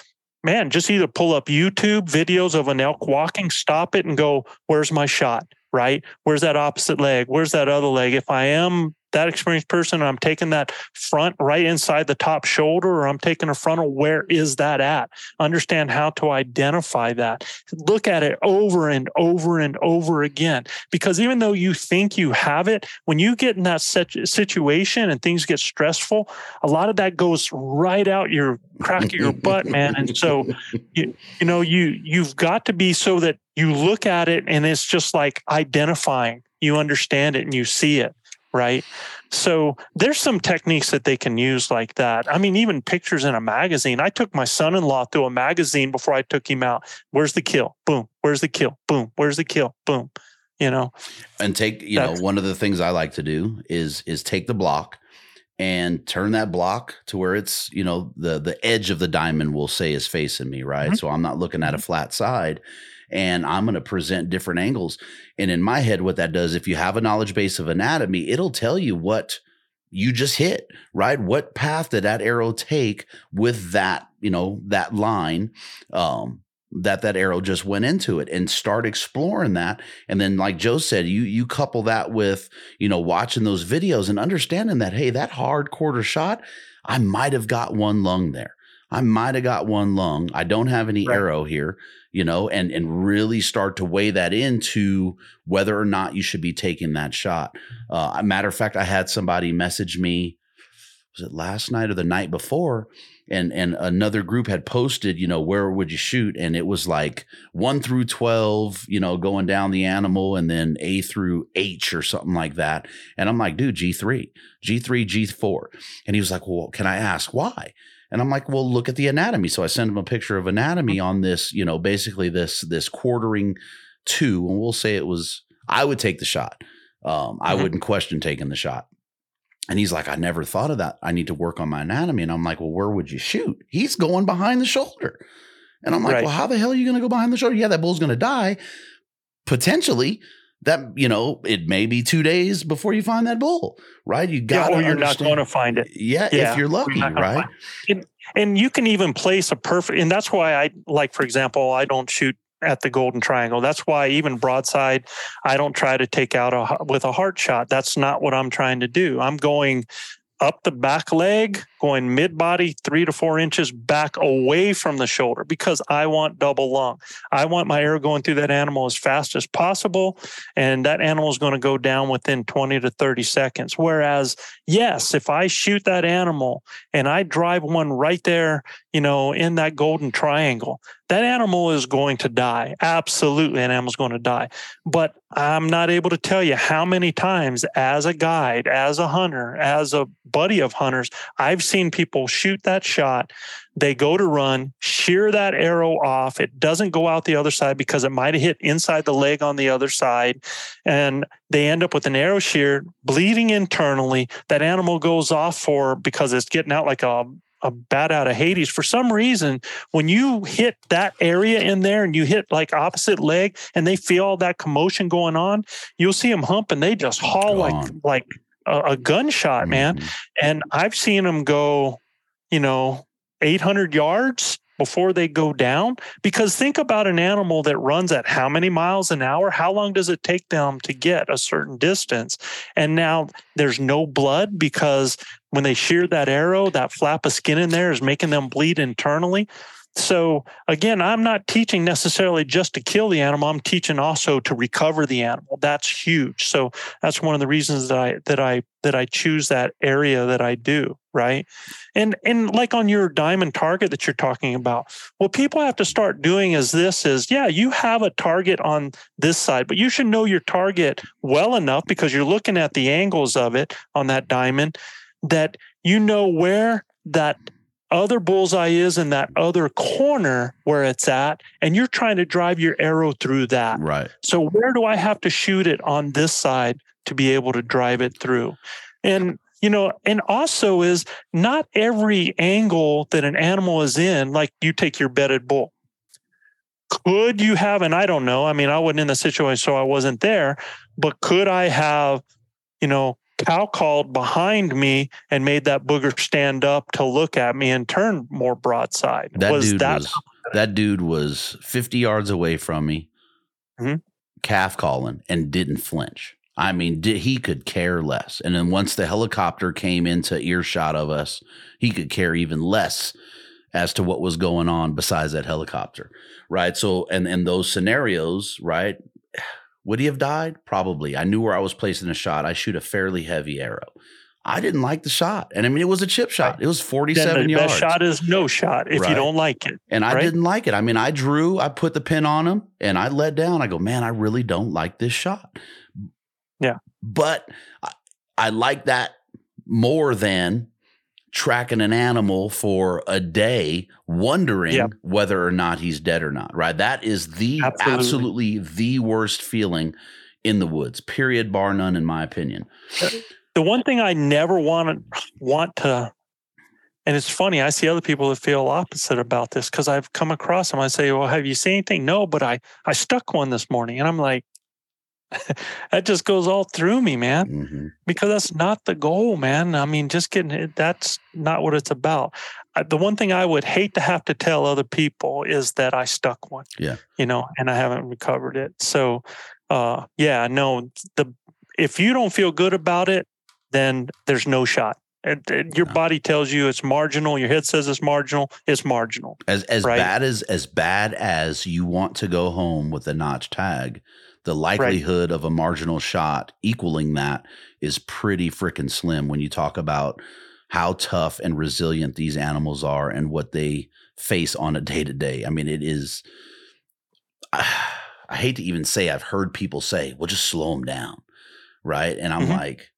man, just either pull up YouTube videos of an elk walking, stop it, and go, "Where's my shot?" Right? Where's that opposite leg? Where's that other leg? If I am that experienced person, and I'm taking that front right inside the top shoulder, or I'm taking a frontal. Where is that at? Understand how to identify that. Look at it over and over and over again. Because even though you think you have it, when you get in that situation and things get stressful, a lot of that goes right out your crack of your butt, man. And so, you, you know, you you've got to be so that you look at it and it's just like identifying. You understand it and you see it, right? So there's some techniques that they can use like that. I mean, even pictures in a magazine. I took my son-in-law through a magazine before I took him out. Where's the kill? Boom. Where's the kill? Boom. Where's the kill? Boom. You know, and take you know one of the things i like to do is is take the block and turn that block to where it's you know the the edge of the diamond will say is facing me right Mhm. so i'm not looking at a flat side and i'm going to present different angles. And in my head what that does if you have a knowledge base of anatomy it'll tell you what you just hit right? What path did that arrow take with that you know that line um that that arrow just went into it and start exploring that. And then like joe said you you couple that with you know watching those videos and understanding that hey that hard quarter shot i might have got one lung there. I might have got one lung. I don't have any Right. arrow here you know and and really start to weigh that into whether or not you should be taking that shot uh a matter of fact i had somebody message me was it last night or the night before and and another group had posted, you know, where would you shoot? And it was like one through twelve, you know, going down the animal, and then A through H or something like that. And I'm like, dude, G three, G three, G four. And he was like, well, can I ask why? And I'm like, well, look at the anatomy. So I send him a picture of anatomy on this, you know, basically this this quartering two, and we'll say it was. I would take the shot. Um, I Mhm. wouldn't question taking the shot. And he's like, I never thought of that. I need to work on my anatomy. And I'm like, well, where would you shoot? He's going behind the shoulder. And I'm like, Right. well, how the hell are you going to go behind the shoulder? Yeah, that bull's going to die. Potentially, that, you know, it may be two days before you find that bull, right? You Yeah, got or you're not going to find it. Yeah, Yeah, if you're lucky, gonna right? find- and you can even place a perfect and that's why i like for example i don't shoot at the golden triangle that's why even broadside i don't try to take out a with a heart shot that's not what i'm trying to do i'm going up the back leg going mid body three to four inches back away from the shoulder because i want double lung i want my air going through that animal as fast as possible and that animal is going to go down within 20 to 30 seconds whereas yes if i shoot that animal and I drive one right there, you know, in that golden triangle, that animal is going to die. Absolutely, an animal's going to die. But I'm not able to tell you how many times, as a guide, as a hunter, as a buddy of hunters, I've seen people shoot that shot. They go to run, shear that arrow off. It doesn't go out the other side because it might have hit inside the leg on the other side. And they end up with an arrow shear bleeding internally. That animal goes off for because it's getting out like a a bat out of Hades. For some reason, when you hit that area in there and you hit like opposite leg and they feel all that commotion going on, you'll see them hump and they just haul like Gone. like a, a gunshot, man. Mhm. And I've seen them go, you know, 800 yards before they go down. Because think about an animal that runs at how many miles an hour? How long does it take them to get a certain distance? And now there's no blood because when they sheared that arrow, that flap of skin in there is making them bleed internally. So again, I'm not teaching necessarily just to kill the animal. I'm teaching also to recover the animal. That's huge. So that's one of the reasons that I that I that I choose that area that I do, right? And and like on your diamond target that you're talking about, what people have to start doing is this is yeah, you have a target on this side, but you should know your target well enough because you're looking at the angles of it on that diamond that you know where that other bullseye is in that other corner where it's at, and you're trying to drive your arrow through that. Right. So where do I have to shoot it on this side to be able to drive it through? And you know, and also is not every angle that an animal is in, like you take your bedded bull. Could you have, and I don't know, I mean, I wasn't in the situation, so I wasn't there, but could I have, you know, cow called behind me and made that booger stand up to look at me and turn more broadside? That was dude that was that dude was 50 yards away from me, Mhm. calf calling, and didn't flinch. I mean, did, he could care less. And then once the helicopter came into earshot of us, he could care even less as to what was going on besides that helicopter. Right. So, and in those scenarios, right, would he have died? Probably. I knew where I was placing a shot. I shoot a fairly heavy arrow. I didn't like the shot. And I mean, it was a chip shot. It was then 47 the yards. best shot is no shot if Right. you don't like it. And I right? didn't like it. I mean, I drew, I put the pin on him and I let down. I go, man, I really don't like this shot. Yeah. But I, I like that more than tracking an animal for a day, wondering Yep. whether or not he's dead or not, right? That is the Absolutely. absolutely the worst feeling in the woods, period, bar none, in my opinion. the one thing I never want to want to, and it's funny, I see other people that feel opposite about this because I've come across them. I say, "Well, have you seen anything?" No, but I I stuck one this morning, and I'm like, that just goes all through me, man. Mhm. Because that's not the goal, man. I mean, just getting it. That's not what it's about. Uh, The one thing I would hate to have to tell other people is that I stuck one. Yeah. You know, and I haven't recovered it. So, uh, yeah, no. The if you don't feel good about it, then there's no shot. Your No. body tells you it's marginal. Your head says it's marginal. It's marginal. As as Right. bad as as bad as you want to go home with a notch tag, the likelihood of a marginal shot equaling that is pretty freaking slim when you talk about how tough and resilient these animals are and what they face on a day to day. I mean, it is. I hate to even say I've heard people say, "Well, just slow them down," right? And I'm Mhm. like,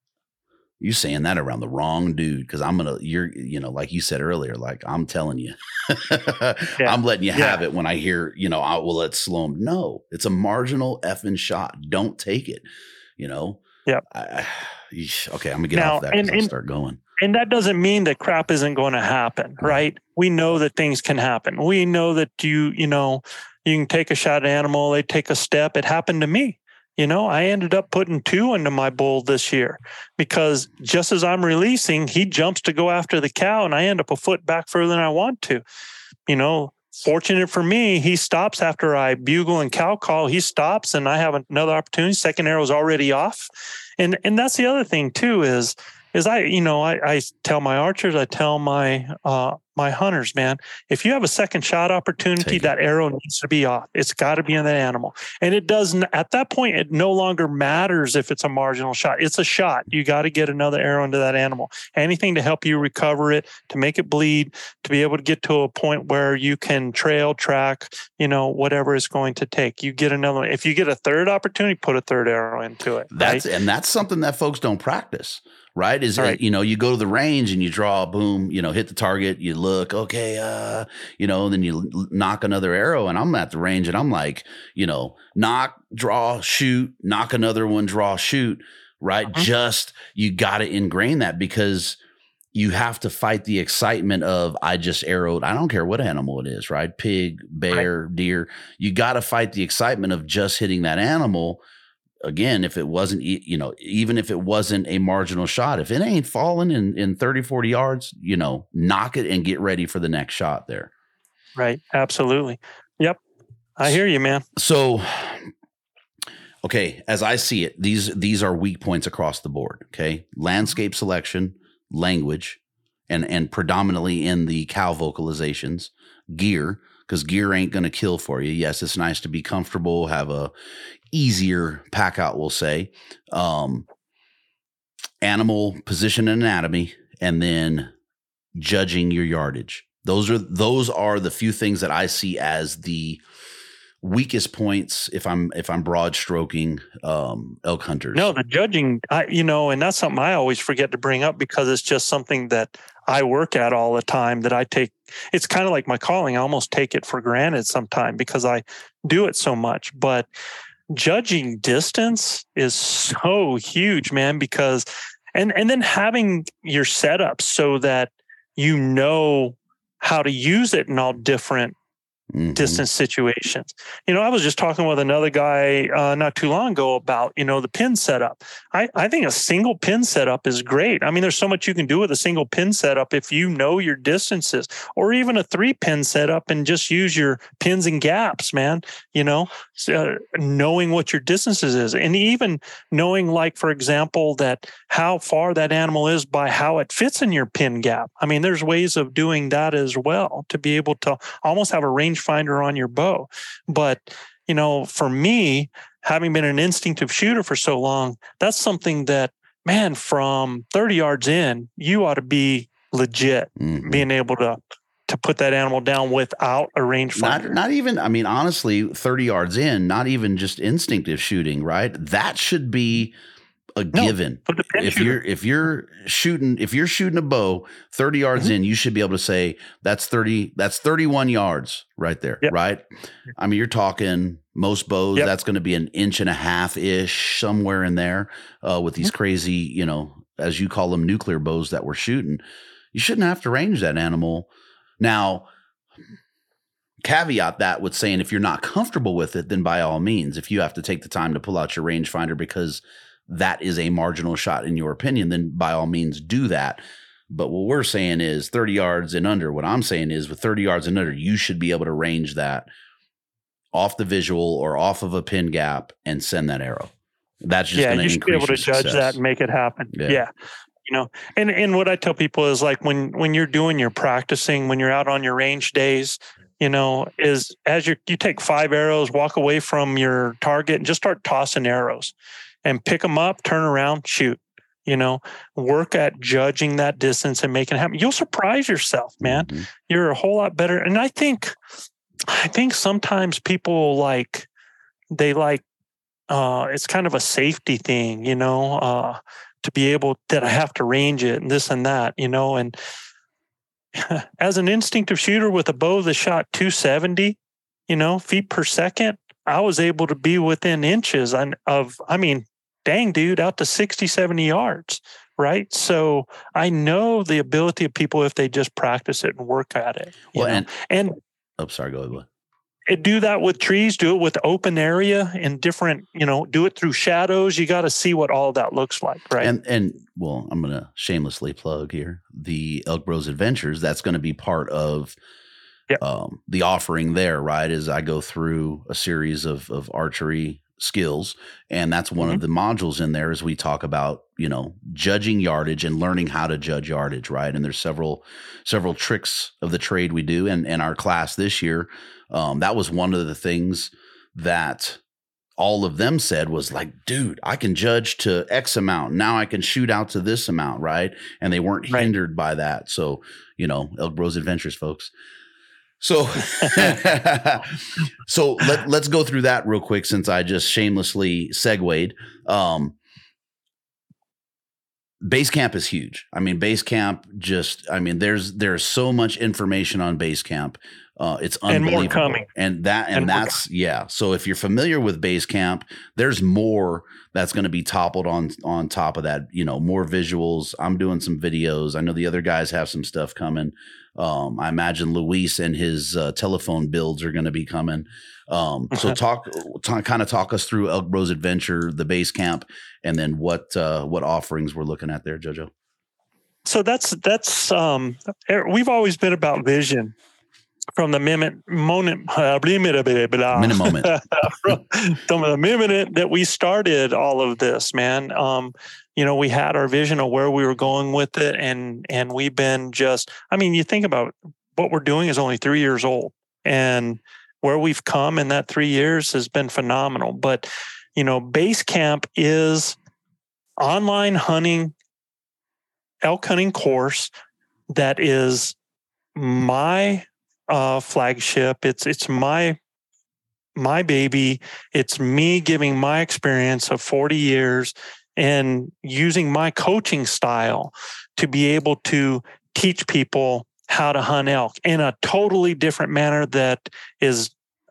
you saying that around the wrong dude because I'm gonna, you're, you know, like you said earlier, like I'm telling you, I'm letting you have it when I hear, you know, I will let's slow them. No, it's a marginal effing shot. Don't take it. You know. I- okay, I'm gonna get Now, off that and- and- start going. and that doesn't mean that crap isn't going to happen mm-hmm. right we know that things can happen we know that you you know you can take a shot at an animal they take a step it happened to me you know i ended up putting two into my bull this year because just as i'm releasing he jumps to go after the cow and i end up a foot back further than i want to. You know fortunate for me he stops after i bugle and cow call. He stops and i have another opportunity. Second arrow's already off. And and that's the other thing too is is I, you know, I, I tell my archers, I tell my uh, my hunters, man, if you have a second shot opportunity, that arrow needs to be off. It's got to be in that animal, and it doesn't. At that point, it no longer matters if it's a marginal shot. It's a shot. You got to get another arrow into that animal. Anything to help you recover it, to make it bleed, to be able to get to a point where you can trail, track, you know, whatever it's going to take. You get another. One. If you get a third opportunity, put a third arrow into it. That's right? and that's something that folks don't practice, right? Is Right. you know you go to the range and you draw, boom, you know, hit the target, you look, okay, uh, you know, then you nock another arrow, and I'm at the range and I'm like, you know, nock, draw, shoot, nock another one, draw, shoot, right? Uh-huh. Just you got to ingrain that because you have to fight the excitement of I just arrowed. I don't care what animal it is, right? Pig, bear, deer. You got to fight the excitement of just hitting that animal. Again, if it wasn't, you know, even if it wasn't a marginal shot, if it ain't falling in, in 30, 40 yards, you know, nock it and get ready for the next shot there. Right. Absolutely. Yep. I hear you, man. So, okay, as I see it, these these are weak points across the board. Okay, landscape selection, language, and and predominantly in the cow vocalizations, gear because gear ain't gonna kill for you. Yes, it's nice to be comfortable, have a easier pack out, we'll say. Um, animal position and anatomy, and then judging your yardage. Those are those are the few things that I see as the weakest points if I'm if I'm broad stroking um elk hunters. No, the judging, I, you know, and that's something I always forget to bring up because it's just something that I work at all the time that I take. It's kind of like my calling. I almost take it for granted sometimes because I do it so much. But judging distance is so huge, man, because and and then having your setup so that you know how to use it in all different Mhm. distance situations. You know, I was just talking with another guy uh, not too long ago about, you know, the pin setup. I, I think a single pin setup is great. I mean, there's so much you can do with a single pin setup if you know your distances, or even a three pin setup and just use your pins and gaps, man. You know, uh, knowing what your distances is, and even knowing, like, for example, that how far that animal is by how it fits in your pin gap. I mean, there's ways of doing that as well to be able to almost have a rangefinder on your bow. But, you know, for me, having been an instinctive shooter for so long, that's something that, man, from 30 yards in, you ought to be legit Mhm. being able to to put that animal down without a Not, rangefinder. not even, I mean, honestly, 30 yards in, not even just instinctive shooting, right? That should be a No, given. Put the pin If shooter. you're if you're shooting if you're shooting a bow 30 yards Mm-hmm. in, you should be able to say that's 30 that's 31 yards right there, Yep. right? I mean, you're talking most bows Yep. that's going to be an inch and a half ish somewhere in there uh, with Mm-hmm. these crazy, you know, as you call them nuclear bows that we're shooting. You shouldn't have to range that animal. Now, caveat that with saying if you're not comfortable with it, then by all means, if you have to take the time to pull out your rangefinder because that is a marginal shot in your opinion, then by all means do that. But what we're saying is 30 yards and under. What I'm saying is with 30 yards and under, you should be able to range that off the visual or off of a pin gap and send that arrow. That's just yeah, you should be able to judge that and make it happen. Yeah. Yeah. You know, and and what I tell people is like when when you're doing your practicing, when you're out on your range days, you know, is as you you take five arrows, walk away from your target and just start tossing arrows and pick them up, turn around, shoot. You know, work at judging that distance and making it happen. You'll surprise yourself, man. Mhm. You're a whole lot better. And I think, I think sometimes people like, they like, uh, it's kind of a safety thing, you know, uh, to be able that I have to range it and this and that, you know, and as an instinctive shooter with a bow that shot 270, you know, feet per second, I was able to be within inches of, I mean, dang, dude, out to 60, 70 yards. Right. So I know the ability of people if they just practice it and work at it. Well, know? and and oh, sorry, go ahead. It- do that with trees, do it with open area and different, you know, do it through shadows. You got to see what all that looks like. Right. And and well, I'm gonna shamelessly plug here the Elk Bros Adventures. That's going to be part of Yep. um, the offering there, right? As I go through a series of of archery skills, and that's one Mm-hmm. of the modules in there as we talk about you know judging yardage and learning how to judge yardage, right? And there's several several tricks of the trade we do, and and our class this year, um, that was one of the things that all of them said was like, dude, I can judge to X amount. Now I can shoot out to this amount, right? And they weren't Right. hindered by that. So, you know, Elk Bros Adventures, folks. So, so let, let's go through that real quick since I just shamelessly segued. Um, Basecamp is huge. I mean, Basecamp just, I mean, there's there's so much information on Basecamp. Uh, it's And more unbelievable. coming. And that and, And that's yeah. So if you're familiar with Basecamp, there's more that's going to be toppled on on top of that. You know, more visuals. I'm doing some videos. I know the other guys have some stuff coming. Um, I imagine Luis and his uh, telephone builds are going to be coming. Um, so talk, talk kind of talk us through Elk Bros Adventure, the base camp, and then what uh, what offerings we're looking at there, Jojo. so that's that's um er, we've always been about vision from the moment moment uh. Minute moment. from, from the minute that we started all of this man um you know we had our vision of where we were going with it and and we've been just i mean you think about what we're doing is only three years old and where we've come in that three years has been phenomenal but you know base camp is online hunting elk hunting course that is my uh, flagship. It's it's my my baby. It's me giving my experience of 40 years and using my coaching style to be able to teach people how to hunt elk in a totally different manner that is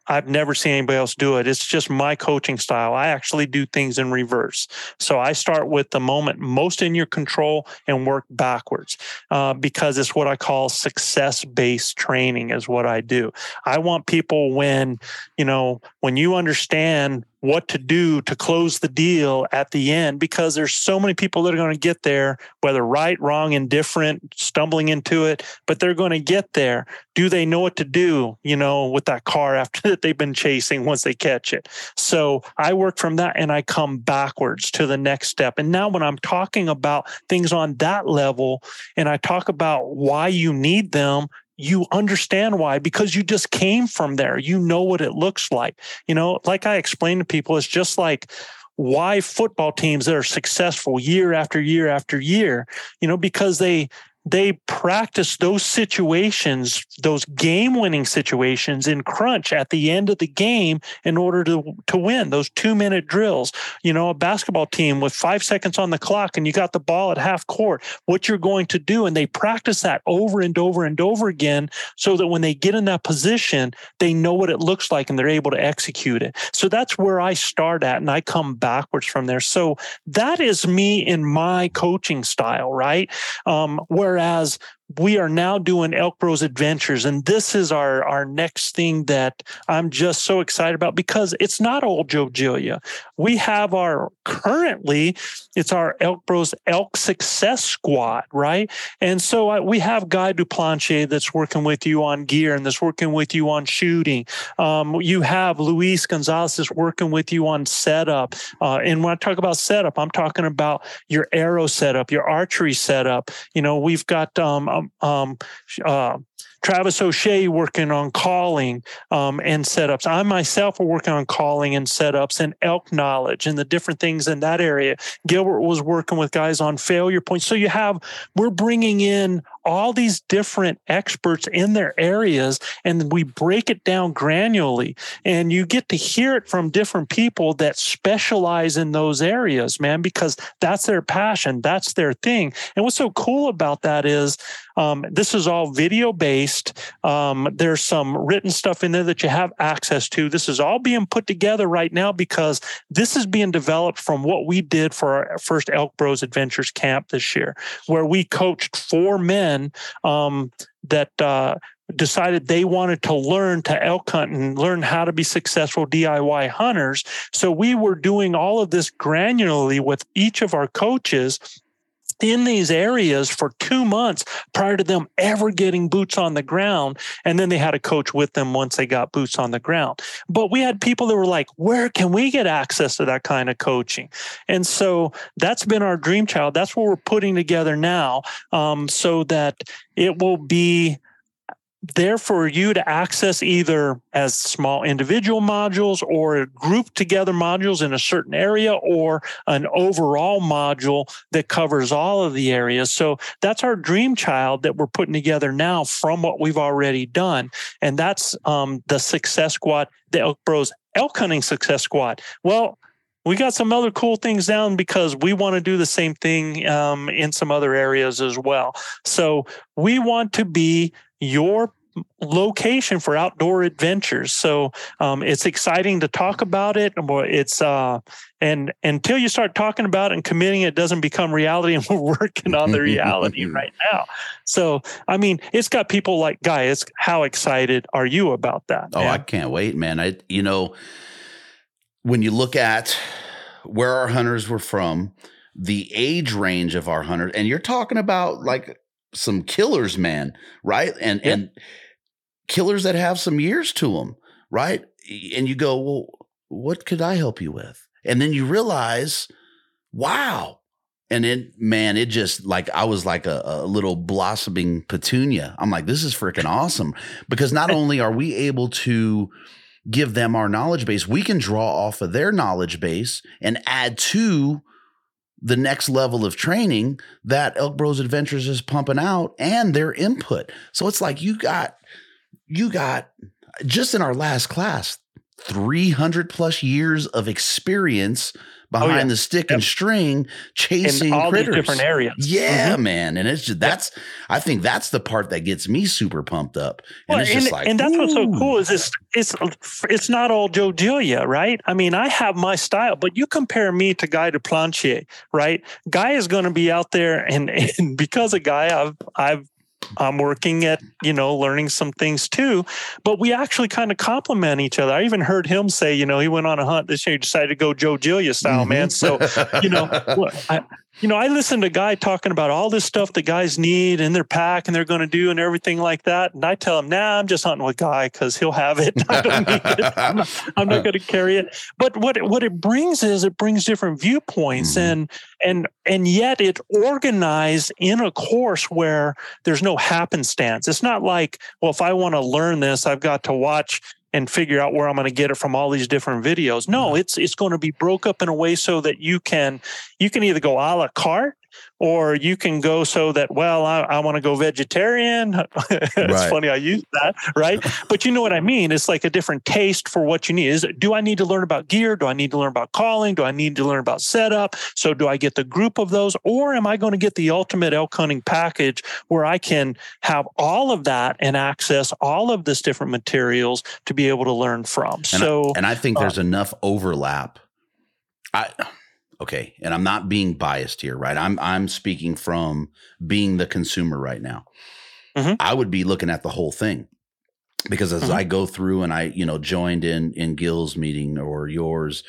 I've never seen anybody else do it. It's just my coaching style. I actually do things in reverse. So I start with the moment most in your control and work backwards uh, because it's what I call success based training, is what I do. I want people when, you know, when you understand what to do to close the deal at the end because there's so many people that are going to get there whether right wrong indifferent stumbling into it but they're going to get there. Do they know what to do you know with that car after that they've been chasing once they catch it? So i work from that and i come backwards to the next step. And now when i'm talking about things on that level and i talk about why you need them you understand why because you just came from there. You know what it looks like. You know like i explain to people it's just like why football teams that are successful year after year after year you know because they they practice those situations those game winning situations in crunch at the end of the game in order to to win those 2 minute drills. You know a basketball team with 5 seconds on the clock and you got the ball at half court what you're going to do and they practice that over and over and over again so that when they get in that position they know what it looks like and they're able to execute it. So that's where I start at and I come backwards from there. So that is me in my coaching style right? Um, whereas we are now doing Elk Bros Adventures, and this is our our next thing that I'm just so excited about because it's not old Joe Gilia. We have our currently it's our Elk Bros Elk Success Squad, right? And so I, we have Guy Duplanche that's working with you on gear and that's working with you on shooting. Um, you have Luis Gonzalez working with you on setup. Uh, and when I talk about setup, I'm talking about your arrow setup, your archery setup. You know, we've got um, um, um, uh, Travis O'Shea working on calling um, and setups. I myself are working on calling and setups and elk knowledge and the different things in that area. Gilbert was working with guys on failure points. So you have, we're bringing in all these different experts in their areas and we break it down granularly and you get to hear it from different people that specialize in those areas man because that's their passion that's their thing and what's so cool about that is um, this is all video based um, there's some written stuff in there that you have access to this is all being put together right now because this is being developed from what we did for our first elk bros adventures camp this year where we coached four men um, that uh, decided they wanted to learn to elk hunt and learn how to be successful DIY hunters. So we were doing all of this granularly with each of our coaches in these areas for two months prior to them ever getting boots on the ground. And then they had a coach with them once they got boots on the ground. But we had people that were like, where can we get access to that kind of coaching? And so that's been our dream child. That's what we're putting together now um, so that it will be there for you to access either as small individual modules or group together modules in a certain area or an overall module that covers all of the areas. So that's our dream child that we're putting together now from what we've already done. And that's um, the Success Squad, the Elk Bros Elk Hunting Success Squad. Well, we got some other cool things down because we want to do the same thing um, in some other areas as well. So we want to be your location for outdoor adventures. So um, it's exciting to talk about it. It's uh, and until you start talking about it and committing, it doesn't become reality. And we're working on the reality right now. So I mean, it's got people like guys. How excited are you about that? Oh, man? I can't wait, man. I you know when you look at where our hunters were from, the age range of our hunters, and you're talking about like some killers, man, right? And and killers that have some years to them, right? And you go, well, what could I help you with? And then you realize, wow. And then, man, it just like I was like a, a little blossoming petunia. I'm like, this is freaking awesome because not only are we able to give them our knowledge base, we can draw off of their knowledge base and add to the next level of training that Elk Bros Adventures is pumping out and their input. So it's like you got you got just in our last class 300 plus years of experience behind oh, yeah. the stick yep. and string chasing in all critters. these different areas. Yeah, mm-hmm. man. And it's just that's. I think that's the part that gets me super pumped up. And well, it's and, like and that's what's so cool is it's it's it's not all Joe Julia, right? I mean, I have my style, but you compare me to Guy Duplantier, right? Guy is going to be out there and, and because of Guy, I've I've I'm working at, you know, learning some things too. But we actually kind of complement each other. I even heard him say, you know, he went on a hunt this year, he decided to go Joe Julia style, mm-hmm. man. So, you know, I, you know, I listened to a guy talking about all this stuff that guys need in their pack and they're going to do and everything like that. And I tell him, nah, I'm just hunting with Guy because he'll have it. I don't need it. I'm not, not going to carry it. But what it, what it brings is it brings different viewpoints mm-hmm. and and and yet it organized in a course where there's no happenstance. It's not like, well, if I want to learn this, I've got to watch and figure out where I'm going to get it from all these different videos. No, it's it's going to be broke up in a way so that you can you can either go a la carte or you can go so that well i, I want to go vegetarian. It's right. funny i use that right? But you know what i mean? It's like a different taste for what you need. Is do i need to learn about gear? Do i need to learn about calling? Do i need to learn about setup? So do i get the group of those? Or am i going to get the ultimate elk hunting package where i can have all of that and access all of this different materials to be able to learn from? And so I, and i think there's uh, enough overlap. I okay and i'm not being biased here right i'm i'm speaking from being the consumer right now mm-hmm. i would be looking at the whole thing because as mm-hmm. i go through and i you know joined in in gil's meeting or yours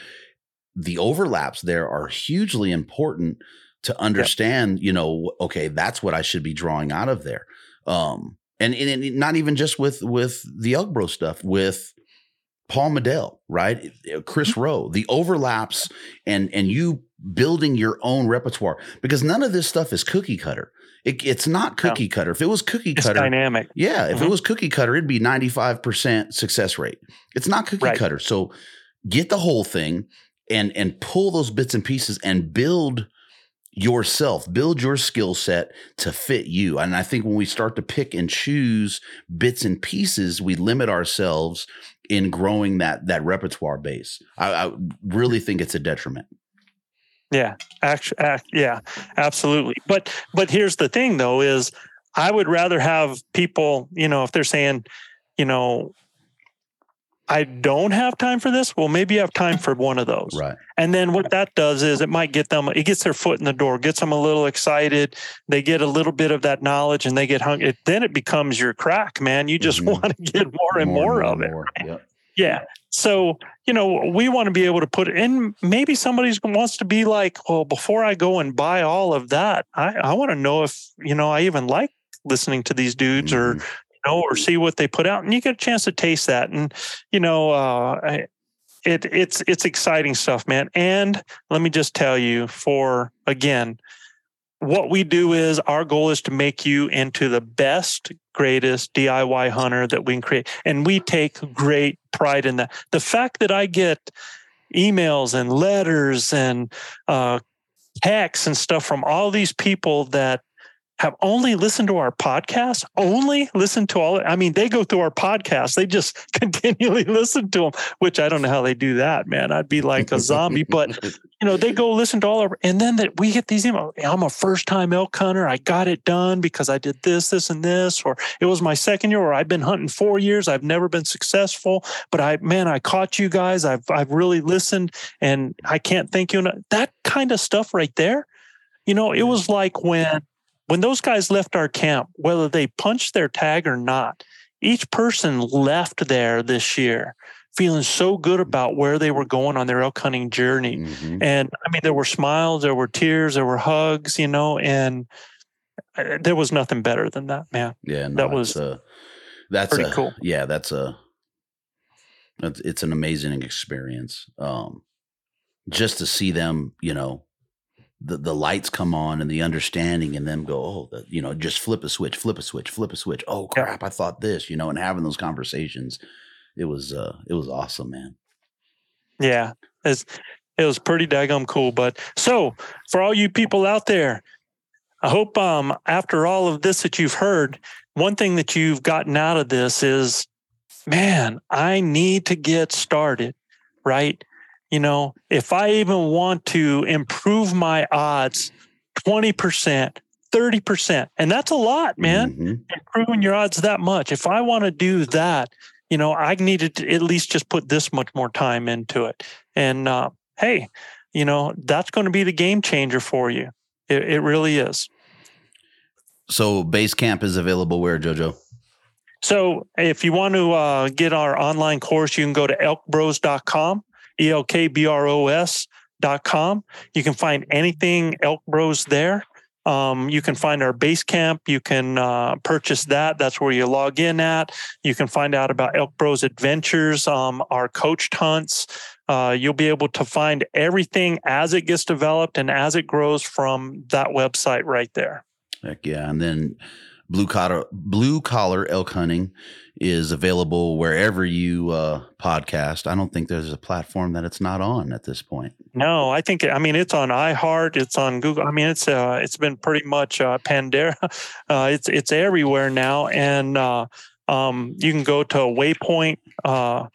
the overlaps there are hugely important to understand yep. you know okay that's what i should be drawing out of there um and, and not even just with with the elk bro stuff with Paul Medel, right? Chris Mm-hmm. Rowe, the overlaps and and you building your own repertoire because none of this stuff is cookie cutter. It, it's not cookie cutter. If it was cookie It's cutter, dynamic. yeah, if Mhm. it was cookie cutter, it'd be 95% success rate. It's not cookie Right. cutter. So get the whole thing and and pull those bits and pieces and build yourself, build your skill set to fit you. And I think when we start to pick and choose bits and pieces, we limit ourselves in growing that that repertoire base. I, I really think it's a detriment. Yeah, act, act, yeah, absolutely. But but here's the thing though is I would rather have people, you know, if they're saying, you know, I don't have time for this, well, maybe you have time for one of those. Right. And then what that does is it might get them, it gets their foot in the door, gets them a little excited. They get a little bit of that knowledge and they get hung. It, then it becomes your crack, man. You just Mhm. want to get more and more, of it. more. Yep. Yeah. So, you know, we want to be able to put it in. Maybe somebody wants to be like, well, before I go and buy all of that, I, I want to know if, you know, I even like listening to these dudes or, Mhm. you know, or see what they put out. And you get a chance to taste that. And, you know, uh, I, it, it's, it's exciting stuff, man. And let me just tell you for, again, what we do is our goal is to make you into the best, greatest DIY hunter that we can create. And we take great pride in that. The fact that I get emails and letters and uh, texts and stuff from all these people that have only listened to our podcast, only listen to all. I mean, they go through our podcast. They just continually listen to them, which I don't know how they do that, man. I'd be like a zombie, but you know, they go listen to all our, and then that we get these emails. I'm a first time elk hunter. I got it done because I did this, this, and this, or it was my second year, or I've been hunting four years. I've never been successful, but I, man, I caught you guys. I've, I've really listened and I can't thank you enough. That kind of stuff right there. You know, it was like when, when those guys left our camp, whether they punched their tag or not, each person left there this year feeling so good about where they were going on their elk hunting journey. Mhm. And I mean, there were smiles, there were tears, there were hugs, you know, and uh, there was nothing better than that, man. Yeah, no, That was a, that's pretty a, cool. Yeah, that's a it's, it's an amazing experience. Um, just to see them, you know, the the lights come on and the understanding, and them go, oh, the, you know, just flip a switch, flip a switch, flip a switch. Oh crap, I thought this, you know, and having those conversations, it was uh, it was awesome, man. Yeah, it's, it was pretty daggum cool. But so for all you people out there, I hope um, after all of this that you've heard, one thing that you've gotten out of this is, man, I need to get started, right? You know, if I even want to improve my odds 20%, 30%, and that's a lot, man Mhm. improving your odds that much. If I want to do that, you know, I needed to at least just put this much more time into it. And uh, hey, you know, that's going to be the game changer for you. It, it really is. So base camp is available where JoJo? So if you want to uh, get our online course, you can go to elkbros.com, E L K B R O S.com. You can find anything Elk Bros there. Um, you can find our base camp. You can uh, purchase that. That's where you log in at. You can find out about Elk Bros Adventures, um, our coached hunts. Uh, you'll be able to find everything as it gets developed and as it grows from that website right there. Heck yeah. And then blue collar blue collar elk hunting is available wherever you uh podcast. I don't think there's a platform that it's not on at this point. No, I think I mean it's on iHeart, it's on Google. I mean it's uh it's been pretty much uh Pandora. Uh it's it's everywhere now and uh um you can go to Waypoint uh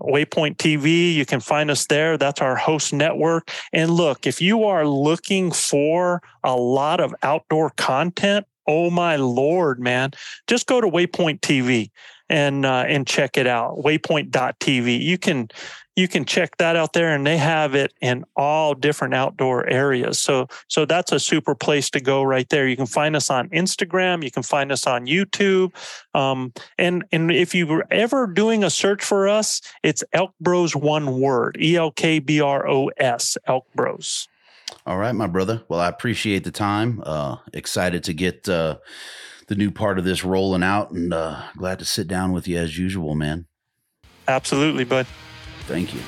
Waypoint TV, you can find us there. That's our host network. And look, if you are looking for a lot of outdoor content, oh my lord, man, just go to Waypoint TV and uh, and check it out. Waypoint.tv. You can you can check that out there and they have it in all different outdoor areas. So so that's a super place to go right there. You can find us on instagram. You can find us on youtube. Um, and and if you were ever doing a search for us it's elk bros one word E e-l-k-b-r-o-s elk bros All right, my brother. Well, I appreciate the time. Uh excited to get uh the new part of this rolling out and uh glad to sit down with you as usual, man. Absolutely, bud. Thank you.